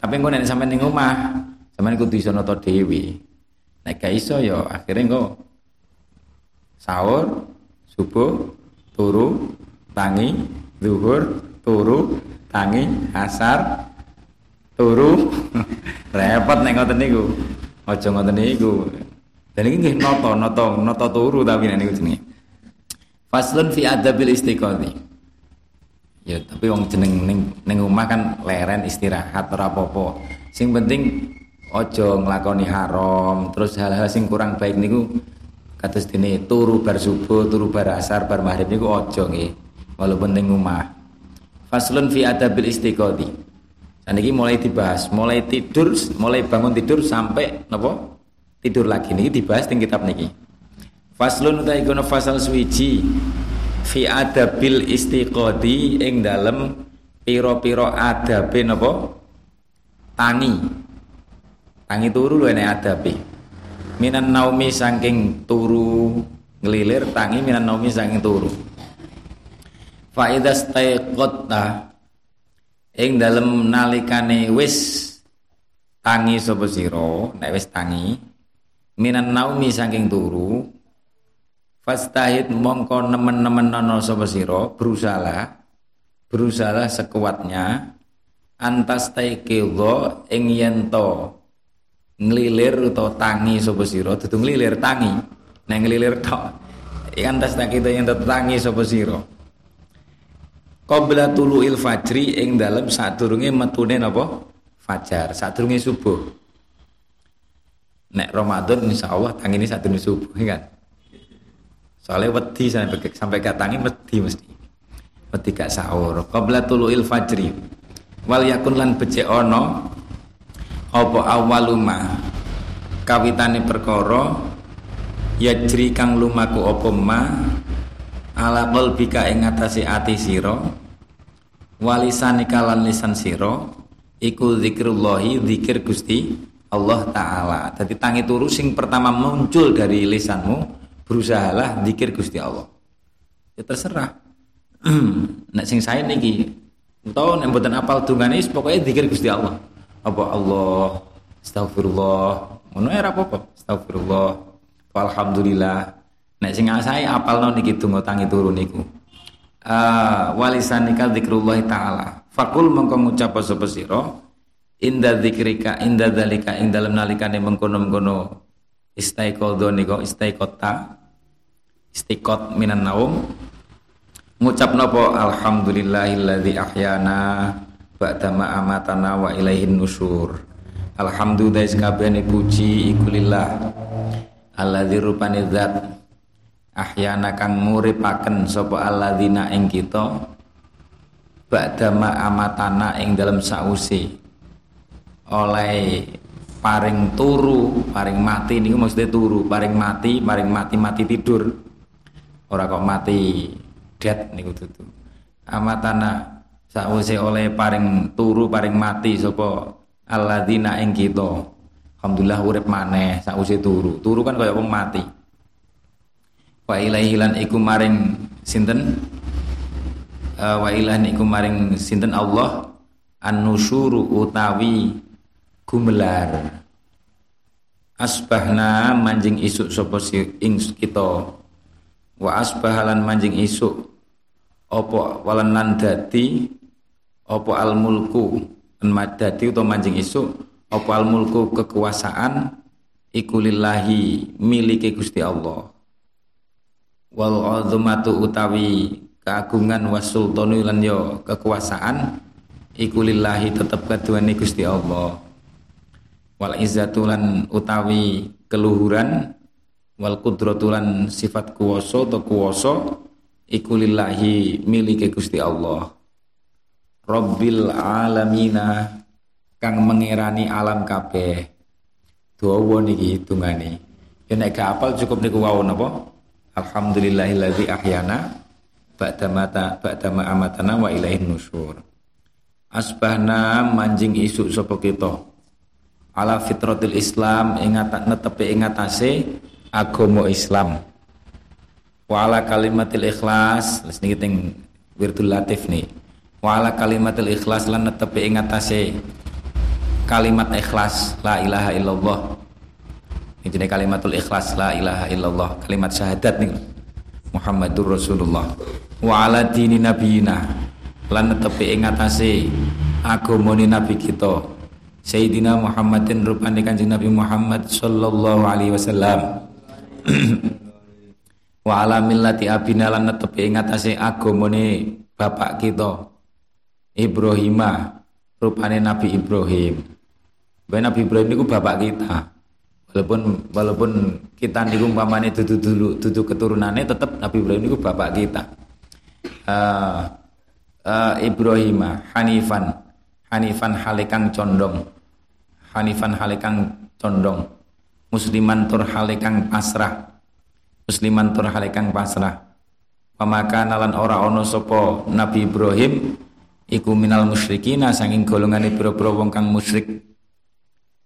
tapi engko nek sampean ning omah sampean kudu iso noto dewi nek gak iso ya akhirnya engko sahur subuh turu tangi zuhur turu tangi asar turu repot nek ngoten niku aja ngoten niku dan ini nggih noto noto noto turu tapi nek niku jenenge Faslun fi adabil istiqomah. Ya, tapi wong jeneng ning ning omah kan leren istirahat ora apa-apa. Sing penting ojo nglakoni haram, terus hal-hal sing kurang baik niku kados dene turu bar subuh, turu bar asar, bar maghrib niku ojo nggih. Walaupun ning omah. Faslun fi adabil istiqomah. Saniki mulai dibahas, mulai tidur, mulai bangun tidur sampai napa? Tidur lagi niki dibahas ning kitab niki. Faslun utai kono fasal suwiji fi adabil istiqodi ing dalem piro-piro adabe napa tangi tangi turu lho enek adabe minan naumi saking turu ngelilir tangi minan naumi saking turu fa idza ing dalem nalikane wis tangi sapa sira nek wis tangi minan naumi saking turu Fastahid mongko nemen-nemen nono sapa sira berusaha berusaha sekuatnya antas taikidho ing yen to nglilir utawa tangi sapa sira dudu nglilir tangi nek nglilir tok antas taikidho yen to tangi sapa sira qabla tuluil fajri ing dalem sadurunge metune napa fajar sadurunge subuh nek Ramadan insyaallah tangine sadurunge subuh kan Soalnya wedi sampai sampai katangi wedi mesti. Wedi gak sahur. Qabla tuluil fajri. Wal yakun lan becik ana apa awaluma kawitane perkara yajri kang lumaku apa ma ala qalbika ing atase ati sira walisanika lan lisan sira iku zikrullahi zikir Gusti Allah taala. Jadi tangi turu sing pertama muncul dari lisanmu berusahalah zikir Gusti Allah. Ya terserah. nek sing saya niki utawa nek mboten apal dungane pokoknya zikir Gusti Allah. Apa Allah, astagfirullah, ngono ora apa-apa. Astagfirullah, alhamdulillah. Nek sing saya apalno niki donga tangi turu niku. Uh, walisanika zikrullah taala. Fakul mengko ngucap sapa sira inda dzikrika inda dzalika ing dalem nalikane mengkono-mengkono istaiqadha nika istaiqata istiqot minan naum. Ngucap napa? Alhamdulillahilladzi ahyana ba'da ma amatana wa ilaihin nusur alhamdulillah sakabehane puji iku lillah. Alladzi rupane zat ahyana kang nguripaken sapa alladzina ing kita ba'da ma amatana ing dalam sause oleh paring turu, paring mati niku maksudnya turu, paring mati, paring mati mati tidur. Ora kok mati dead niku tutu. Amatana sause oleh paring turu, paring mati sapa alladzina ing kita. Alhamdulillah urip maneh sause turu. Turu kan kaya wong mati. Wa ilaihi lan iku maring sinten? Uh, wa ilahi iku maring sinten Allah? An-nusyuru utawi gumelar. Asbahna manjing isuk sapa ing kita. Wa asbahalan manjing isuk apa walan lan dadi apa al mulku dadi utawa manjing isuk apa al mulku kekuasaan iku lillahi milike Gusti Allah wal azmatu utawi keagungan wasultanu lan yo kekuasaan iku lillahi tetep kaduane Gusti Allah. Wal izzatulan utawi keluhuran wal kudratulan sifat kuwasa atau kuwasa iku lillahi milike Gusti Allah. Rabbil alamina kang mengerani alam kabeh. Dawa niki hitungane yen nek gak apal cukup niku wau napa Alhamdulillahilladzi ahyana ba'da mata amatana wa ilaihin nusyur asbahna manjing isu sapa kita. Ala fitratil Islam ingat netepi ingatase agama Islam. Wa ala kalimatil ikhlas les niki teng wirdul latif nih wa ala kalimatil ikhlas lan netepi ingatase kalimat ikhlas la ilaha illallah ini kalimatul ikhlas la ilaha illallah kalimat syahadat nih Muhammadur Rasulullah. Wa ala dini nabiyina. Lan netepi ing atase agamane nabi kita. Sayyidina Muhammadin rupane Kanjeng Nabi Muhammad sallallahu alaihi wasallam. Wa ala millati abina lan netepi ing atase agamane bapak kita Ibrahimah rupane Nabi Ibrahim. Bapak Nabi Ibrahim itu bapak kita. Walaupun walaupun kita niku umpamane dudu dulu dudu keturunannya tetap Nabi Ibrahim itu bapak kita. Uh, uh, Ibrahim Hanifan. Hanifan halikang condong. Hanifan halikang condong. Musliman tur halikang pasrah. Musliman tur halikang pasrah. Pemaka nalan ora ono sopo Nabi Ibrahim iku minal musyrikina sanging golongan pira-pira wong kang musyrik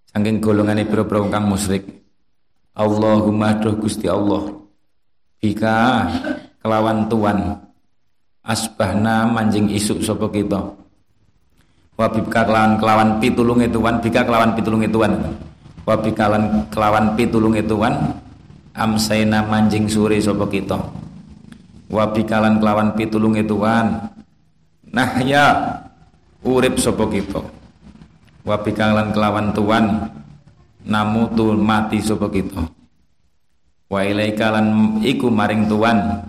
Saking golongane pira-pira kang musyrik. Allahumma doh Gusti Allah. Bika kelawan tuan asbahna manjing isuk sapa kita. Wa kelawan kelawan pitulunge tuan, bika kelawan pitulunge tuan. Wa bika kelawan pitulunge tuan amsaina manjing sore sapa kita. Wa bika kelawan pitulunge tuan. Nah ya urip sapa kita wa bikalan kelawan tuan namu tu mati sapa kita? Wa ilaika lan iku maring tuan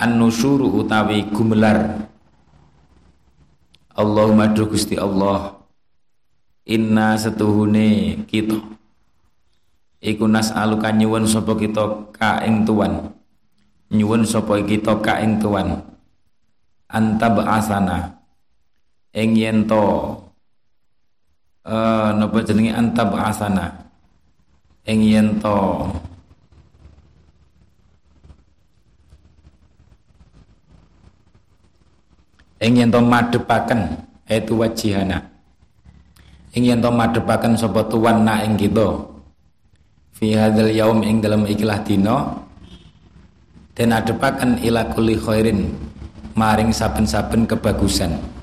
an-nusyuru utawi gumelar. Allahumma du Gusti Allah inna setuhune kita. Iku nas'aluka nyuwun sapa kita ka ing tuan. Nyuwun sapa kita ka ing tuan. Anta ba'asana ing yen uh, napa jenenge antab asana? Ing yen to. Ing yen to madepaken itu wajihana. Ing yen to madepaken sapa tuan na ing kita. Fi hadzal yaum ing dalam ikilah dina. Dan adepaken ila kulli khairin maring saben-saben kebagusan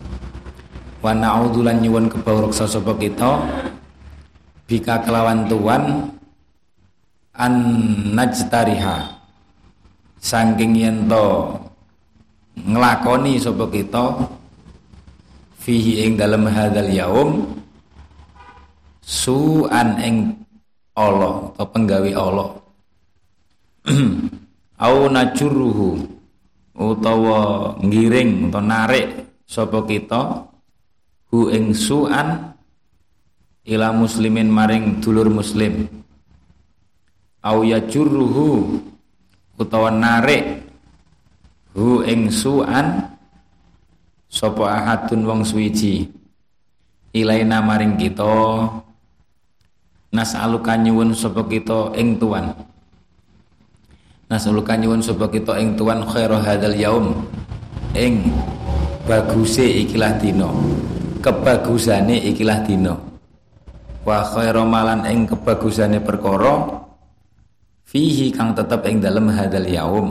wa na'udzu lan nyuwun kebawreksa sapa kita. Bika kelawan tuan an najtariha. Saking yen to nglakoni sapa kita fihi ing dalem hadzal yaum su'an ing Allah atau penggawe Allah. Au najurruhu utawa ngiring atau narik sapa kita hu ing su'an ila muslimin maring dulur muslim. Au yajurruhu utawa narik hu ing su'an sapa ahadun wong suwiji. Ilaina maring kita nas'aluka nyuwun sapa kita ing tuan. Nas'aluka nyuwun sapa kita ing tuan khairu hadzal yaum. Ing baguse ikilah dina kebagusane ikilah dina. Wa khairu malan ing kebagusane perkara fihi kang tetep ing dalem hadal yaum.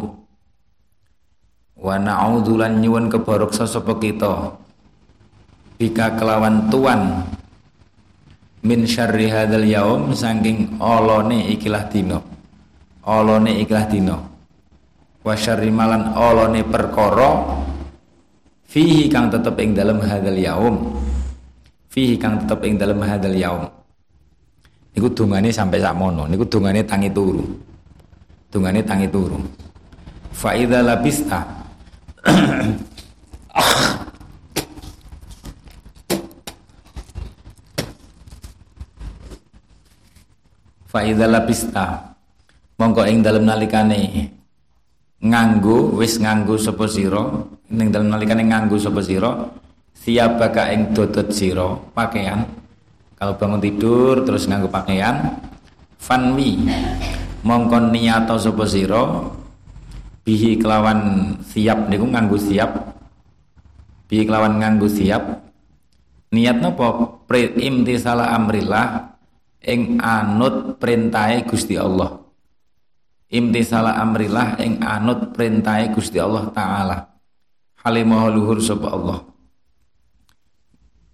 Wa na'udzu lan nyuwun kebarok sapa kita. Bika kelawan tuan min syarri hadal yaum saking olone ikilah dina. Olone ikilah dina. Wa syarri malan olone perkara fihi kang tetep ing dalam hadal yaum. Fihi kang tetep ing dalam hadal yaum. Niku dungane sampai sakmono niku dungane tangi turu. Dungane tangi turu. Fa idza labista. Fa idza labista. Mongko ing dalem nalikane nganggo wis nganggo sapa sira ning dalem nalikane nganggo sapa sira siapaka ing dodot sira pakaian. Kalau bangun tidur terus nganggo pakaian. Fanwi mongkon niyato sapa sira bihi kelawan siap niku nganggo siap. Bihi kelawan nganggo siap. Niat napa salah amrillah ing anut perintahe Gusti Allah. Salah amrillah ing anut perintahe Gusti Allah taala halimah luhur sapa Allah?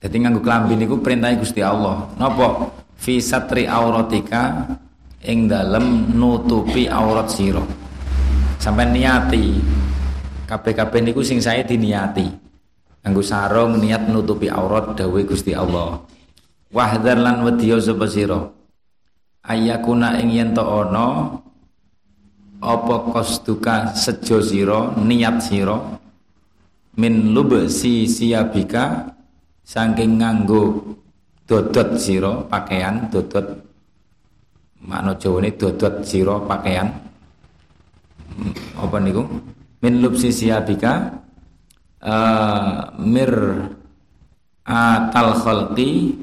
Jadi nganggo klambi niku perintahe Gusti Allah. Napa? Fi satri auratika ing dalem nutupi aurat sira. Sampai niati. Kabeh-kabeh niku sing saya diniati. Nganggo sarung niat nutupi aurat dawuh Gusti Allah. Wahdar lan wedya sapa sira? Ayakuna ing yen ana apa kostuka sejo sira niat sira min lubsi siabika saking nganggo dodot sira pakaian dodot. Makna Jawane dodot sira pakaian. Hmm, apa niku? Min lubsi siabika uh, mir atal khalqi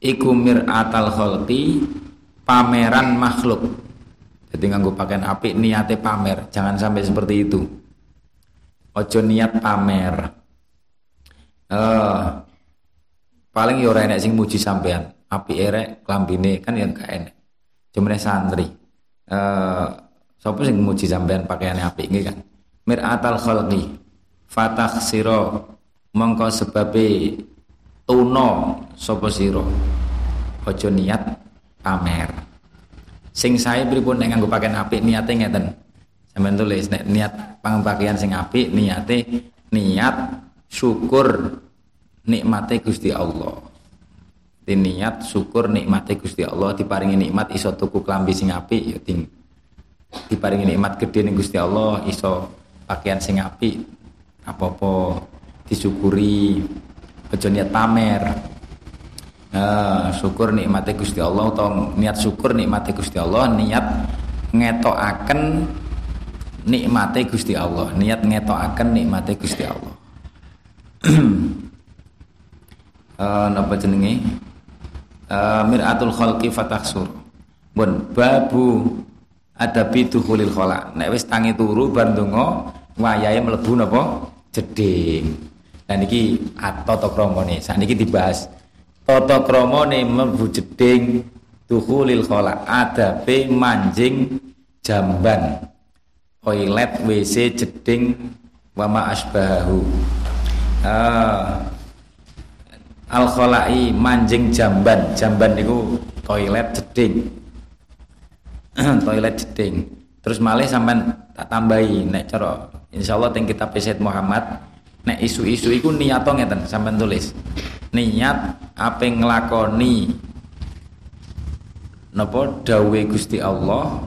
iku mir atal pameran makhluk. Jadi nganggo pakaian apik niate pamer. Jangan sampai seperti itu ojo niat pamer. Uh, paling ya ora enek sing muji sampean. Api erek klambine kan yang gak enek. Cuma santri. Eh sapa sing muji sampean pakaiane apik nggih kan miratal khalqi fatah sira mongko sebabe tuna sapa sira. Aja niat pamer. Sing sae pripun nek nganggo pakaian apik niate ngeten sampean tulis nek niat pangpakaian sing apik niate niat syukur nikmate Gusti Allah. Niat syukur nikmate Gusti Allah diparingi nikmat iso tuku klambi sing apik ya ting diparingi nikmat gede ning Gusti Allah iso pakaian sing apik apa-apa disyukuri aja niat pamer. Nah, syukur nikmate Gusti Allah atau niat syukur nikmate Gusti Allah niat ngetokaken nikmate Gusti Allah. Niat ngetokaken nikmate Gusti Allah. Uh, napa jenenge? Uh, miratul khalqi fataksur bon babu adabi dukhulil khala nek wis tangi turu bar ndonga wayahe mlebu napa? Jeding. Dan iki tata kramane sakniki dibahas. Tata kramane mlebu jeding dukhulil khala adabe manjing jamban toilet WC jeding wama asbahu ah al kholai manjing jamban. Jamban itu toilet jeding. Toilet jeding. Terus malih sampean tak tambahi nek cara insyaallah teng kitab Said Muhammad nek isu-isu iku niat ngeten sampean tulis. Niat apa nglakoni napa dawe Gusti Allah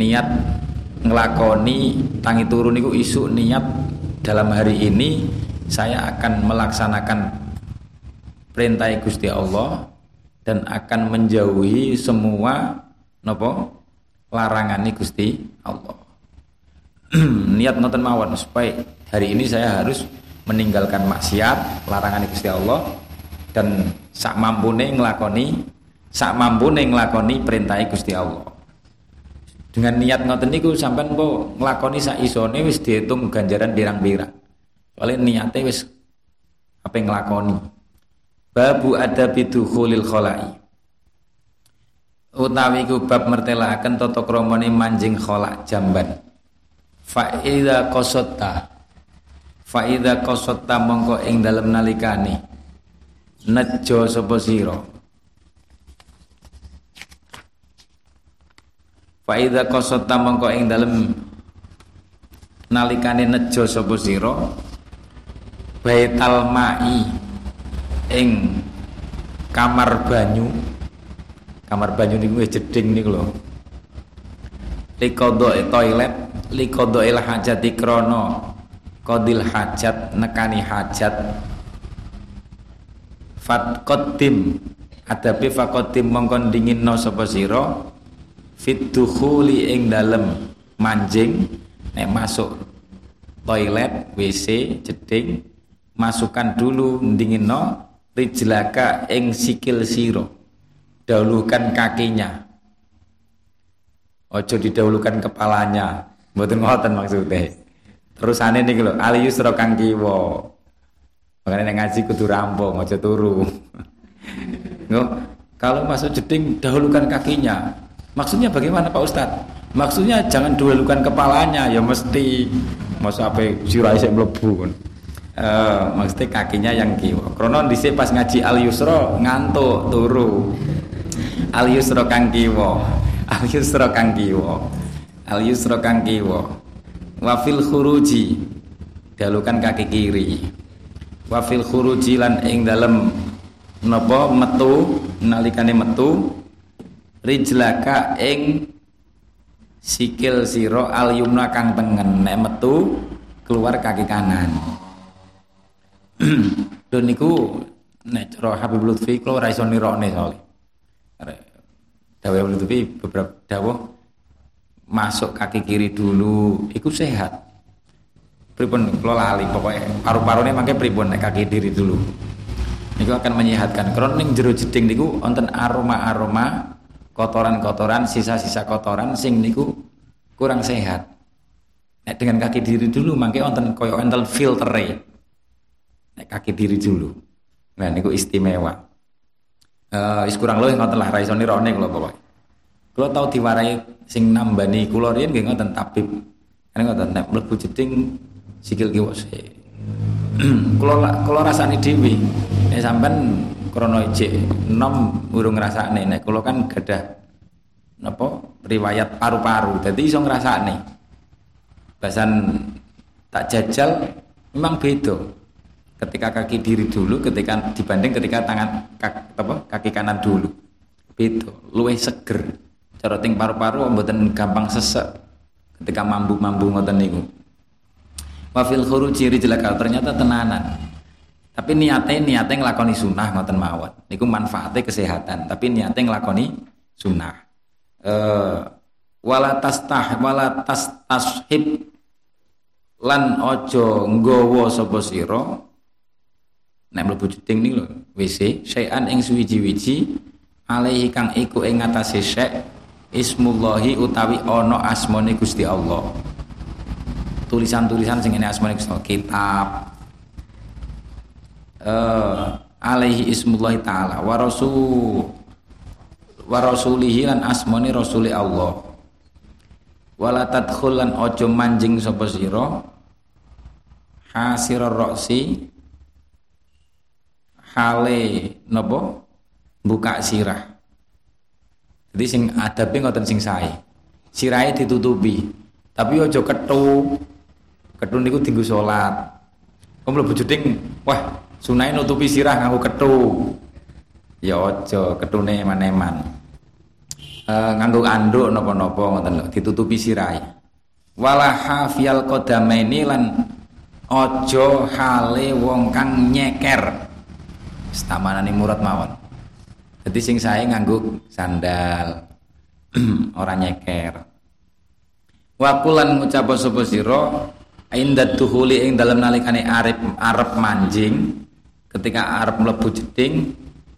niat nglakoni tangi turun iku isu niat dalam hari ini saya akan melaksanakan perintah Gusti Allah dan akan menjauhi semua nopo larangan Gusti Allah. Niat ngoten mawon supaya hari ini saya harus meninggalkan maksiat, larangan Gusti Allah dan sak mampune nglakoni sak mampune nglakoni perintah Gusti Allah. Dengan niat ngoten niku sampean kok nglakoni sak isone wis dihitung ganjaran pirang-pirang. Soale niate wis apa nglakoni. Babu adabi dukhulil kholai Utawi ku bab mertelaken tata kramane manjing kholak jamban Fa idza qasatta Fa idza qasatta mongko ing dalem nalikane nejo sapa sira Fa qasatta mongko ing dalem nalikane nejo sapa sira Baital ma'i ing kamar banyu. Kamar banyu niku jeding niku lho. Likodho toilet likodho il hajat krono kodil hajat nekani hajat. Fat kodim adabi fakodim mongkon dingin no sapa sira fit dukhuli ing dalem manjing nek masuk toilet WC jeding masukkan dulu dingin no rijlaka ing sikil siro dahulukan kakinya ojo didahulukan kepalanya Mboten ngoten maksudnya. Terusane niki lho, al yusra kang kiwa. Makanya ngaji kudu rampung, aja turu. Kalau masuk jeding dahulukan kakinya. Maksudnya bagaimana Pak Ustadz? Maksudnya jangan dahulukan kepalanya, ya mesti masa apa sirai saya melebu kan. Uh, maksudnya kakinya yang kiwa. Krono dhisik pas ngaji al yusra ngantuk turu. Al yusra kang kiwa. Al yusra kang kiwa. Al yusra kang kiwa. Wa fil khuruji dalukan kaki kiri. Wa fil khuruji lan ing dalem napa metu nalikane metu rijlaka ing sikil siro al yumna kang tengen nek metu keluar kaki kanan Dan niku nek cara Habib Lutfi kula ora iso nirokne soalé. Dawuh Lutfi beberapa dawuh masuk kaki kiri dulu iku sehat. Pripun kula lali pokoknya paru-parune mangke pripun nek kaki kiri dulu. Niku akan menyehatkan. Karena ning jero jeding niku wonten aroma-aroma kotoran-kotoran, sisa-sisa kotoran sing niku kurang sehat. Nek dengan kaki diri dulu mangke wonten koyo enten filtere Nek kaki diri dulu. Nah niku istimewa. Eh uh, kurang luwih ngoten lah ra iso nirone kula pokoke. Kula tau diwarai sing nambani kula riyen nggih ngoten tabib. Kan ngoten nek mlebu jeding sikil kiwa kula kula rasani dhewe. Nek sampean krana ijik enom urung ngrasakne. Nek kula kan gadah napa riwayat paru-paru. Dadi iso ngrasakne. Bahasan tak jajal memang beda. Ketika kaki diri dulu ketika dibanding ketika tangan kaki, apa, kaki kanan dulu. Itu luwih seger. Cara ting paru-paru mboten gampang sesek. Ketika mambu-mambu ngoten niku. Wafil khuruji rijlaka ternyata tenanan tapi niatnya niatnya ngelakoni sunnah ngoten mawon. Niku manfaatnya kesehatan tapi niatnya ngelakoni sunnah. Eh wala tastah wala tas tashib lan ojo nggawa sapa sira. Nek mlebu jeding niku lho WC syai'an ing suwiji-wiji alaihi kang iku ing ngatasé syek ismullahi utawi ana asmane Gusti Allah. Tulisan-tulisan sing ini asmane Gusti Allah kitab uh, alaihi ismullahi taala. Wa rasul. Wa rasulihi lan asmane rasuli Allah. Wala tadkhul lan aja manjing sapa sira. Hasirar roksi. Hale nopo? Buka sirah. Jadi sing adabe ngoten sing sae. Sirahe ditutupi. Tapi ojo ketu. Ketu niku tinggu salat om mlebu jeding? Wah sunahe nutupi sirah nganggo ketu. Ya ojo ketune eman-eman e, nganggo anduk napa-napa ngoten lho ditutupi sirahe wala hafiyal qadamaini lan ojo hale wong kang nyeker. Ini murad mawon. Jadi sing saya nganggu sandal. Orang nyeker. Wakulan ngucap sapa sira inda tuhuli ing dalam nalikane arep arep manjing ketika arep mlebu jeding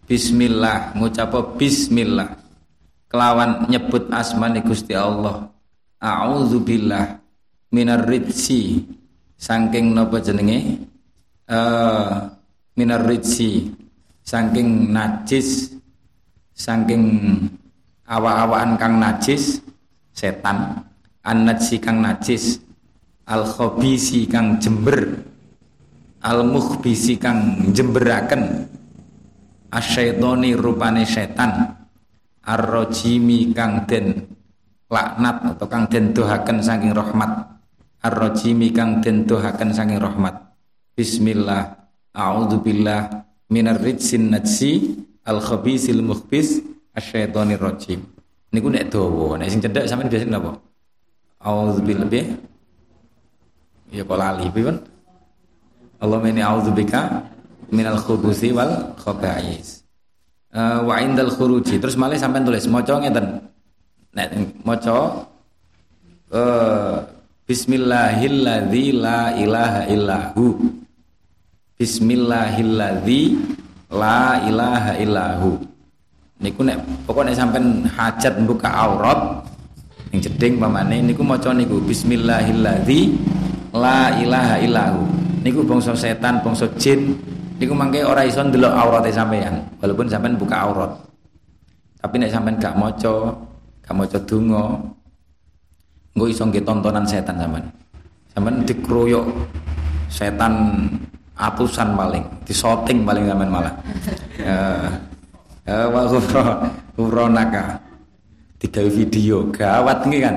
bismillah ngucap bismillah. Kelawan nyebut asmani Gusti Allah. A'udzubillah minar ridsi saking napa jenenge? Uh, minar ridsi saking najis. Saking awa-awaan kang najis setan. An kang najis. Al khobisi kang jember al mukhbisi kang jemberaken asyaitoni rupane setan ar rojimi kang den laknat atau kang den dohaken saking rahmat. Ar rojimi kang den dohaken saking rahmat. Bismillah a'udzubillah minar rijsin najsi al khabisil mukhbis asyaitonir rajim. Niku nek dawa nek sing cedhak sampean biasa napa? Auzubillahi ya kok lali piye Allahumma inni a'udzubika minal khubuthi wal khaba'is uh, wa indal khuruji terus malah sampean tulis maca ngeten nek maca uh, bismillahilladzi la ilaha illahu Bismillahilladzi la ilaha illahu. Niku nek pokoknya sampai hajat buka aurat Ning jeding pamane niku maca niku bismillahilladzi la ilaha illahu. Niku bangsa setan, bangsa jin niku mangke ora iso ndelok aurate sampean walaupun sampean buka aurat. Tapi nek sampean gak maca, gak maca donga, engko iso nggih tontonan setan sampean. Sampean dikroyok setan atusan paling, disoting paling sampean malah. Eh uh, wa ghufranaka tiga video gawat nih kan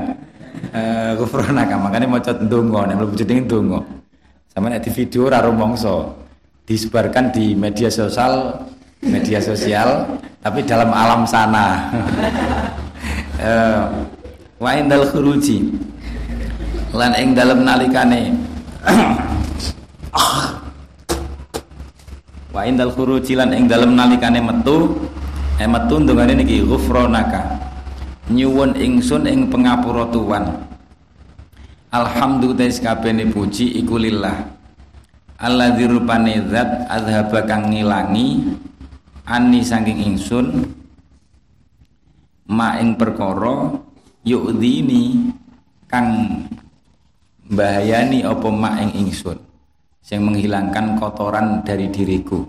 eh makanya mau cat ndonga nek mlebu jenenge ndonga sama di video ora rumangsa disebarkan di media sosial media sosial tapi dalam alam sana. Eh wa indal khuruji. Lan ing dalem nalikane. Wa indal khuruji lan ing dalem nalikane metu. Eh metu ndongane niki ghufranaka nyuwun ingsun ing pengapura alhamdulillah kabehane puji iku lillah alladzi rupane zat azhaba kang ngilangi ani saking ingsun ma ing perkara yu'dini kang bahayani apa ma ing ingsun sing menghilangkan kotoran dari diriku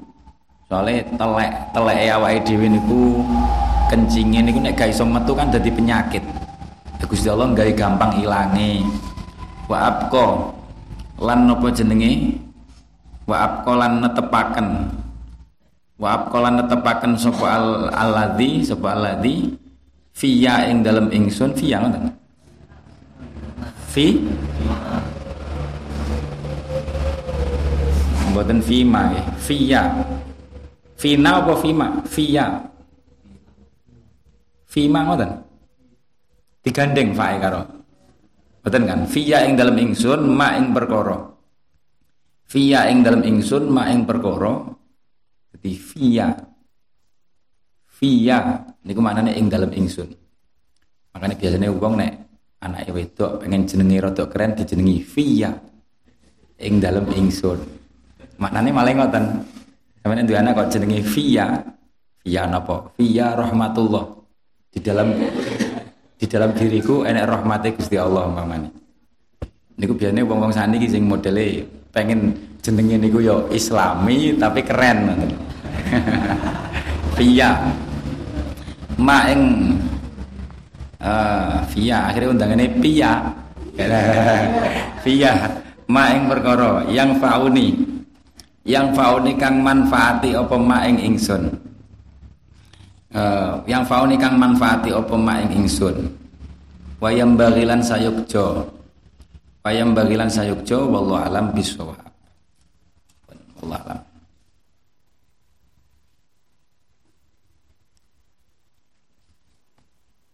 soalnya telek telek awake dhewe niku kencingin niku nek gak iso metu kan dadi penyakit. Gusti Allah gawe gampang ilangi. Wa abqa lan napa jenenge? Wa abqa lan netepaken. Wa abqa lan netepaken sapa al alladzi sapa alladzi fiya ing dalem ingsun fiya ngoten. Fi Mboten fima nggih, fiya. Fina apa fima? Fiya. Fima ngoten. Digandeng fae karo. Ngoten kan? Fiya ing dalem ingsun ma ing perkara. Fiya ing dalem ingsun ma ing perkara. Dadi fiya. Fiya niku maknane ing dalem ingsun. Makanya biasanya wong nek anake wedok pengen jenenge rada keren dijenengi Fiya ing dalem ingsun. Maknane malah ngoten. Sampeyan duwe anak kok jenenge Fiya. Fiya napa? Fiya rahmatullah di dalam di dalam diriku enek rahmati Gusti Allah umpamane. Niku biasanya wong-wong sani iki sing modele pengen jenenge niku ya islami tapi keren Via. Ma ing uh, akhirnya undangannya pia. Via. Ma ing perkara yang fauni. Yang fauni kang manfaati apa ma ing ingsun uh, yang fauni kang manfaati opo maing ingsun? Wayam bagilan sayukjo wayam bagilan sayukjo wallahu alam bisawab. Wallahu alam.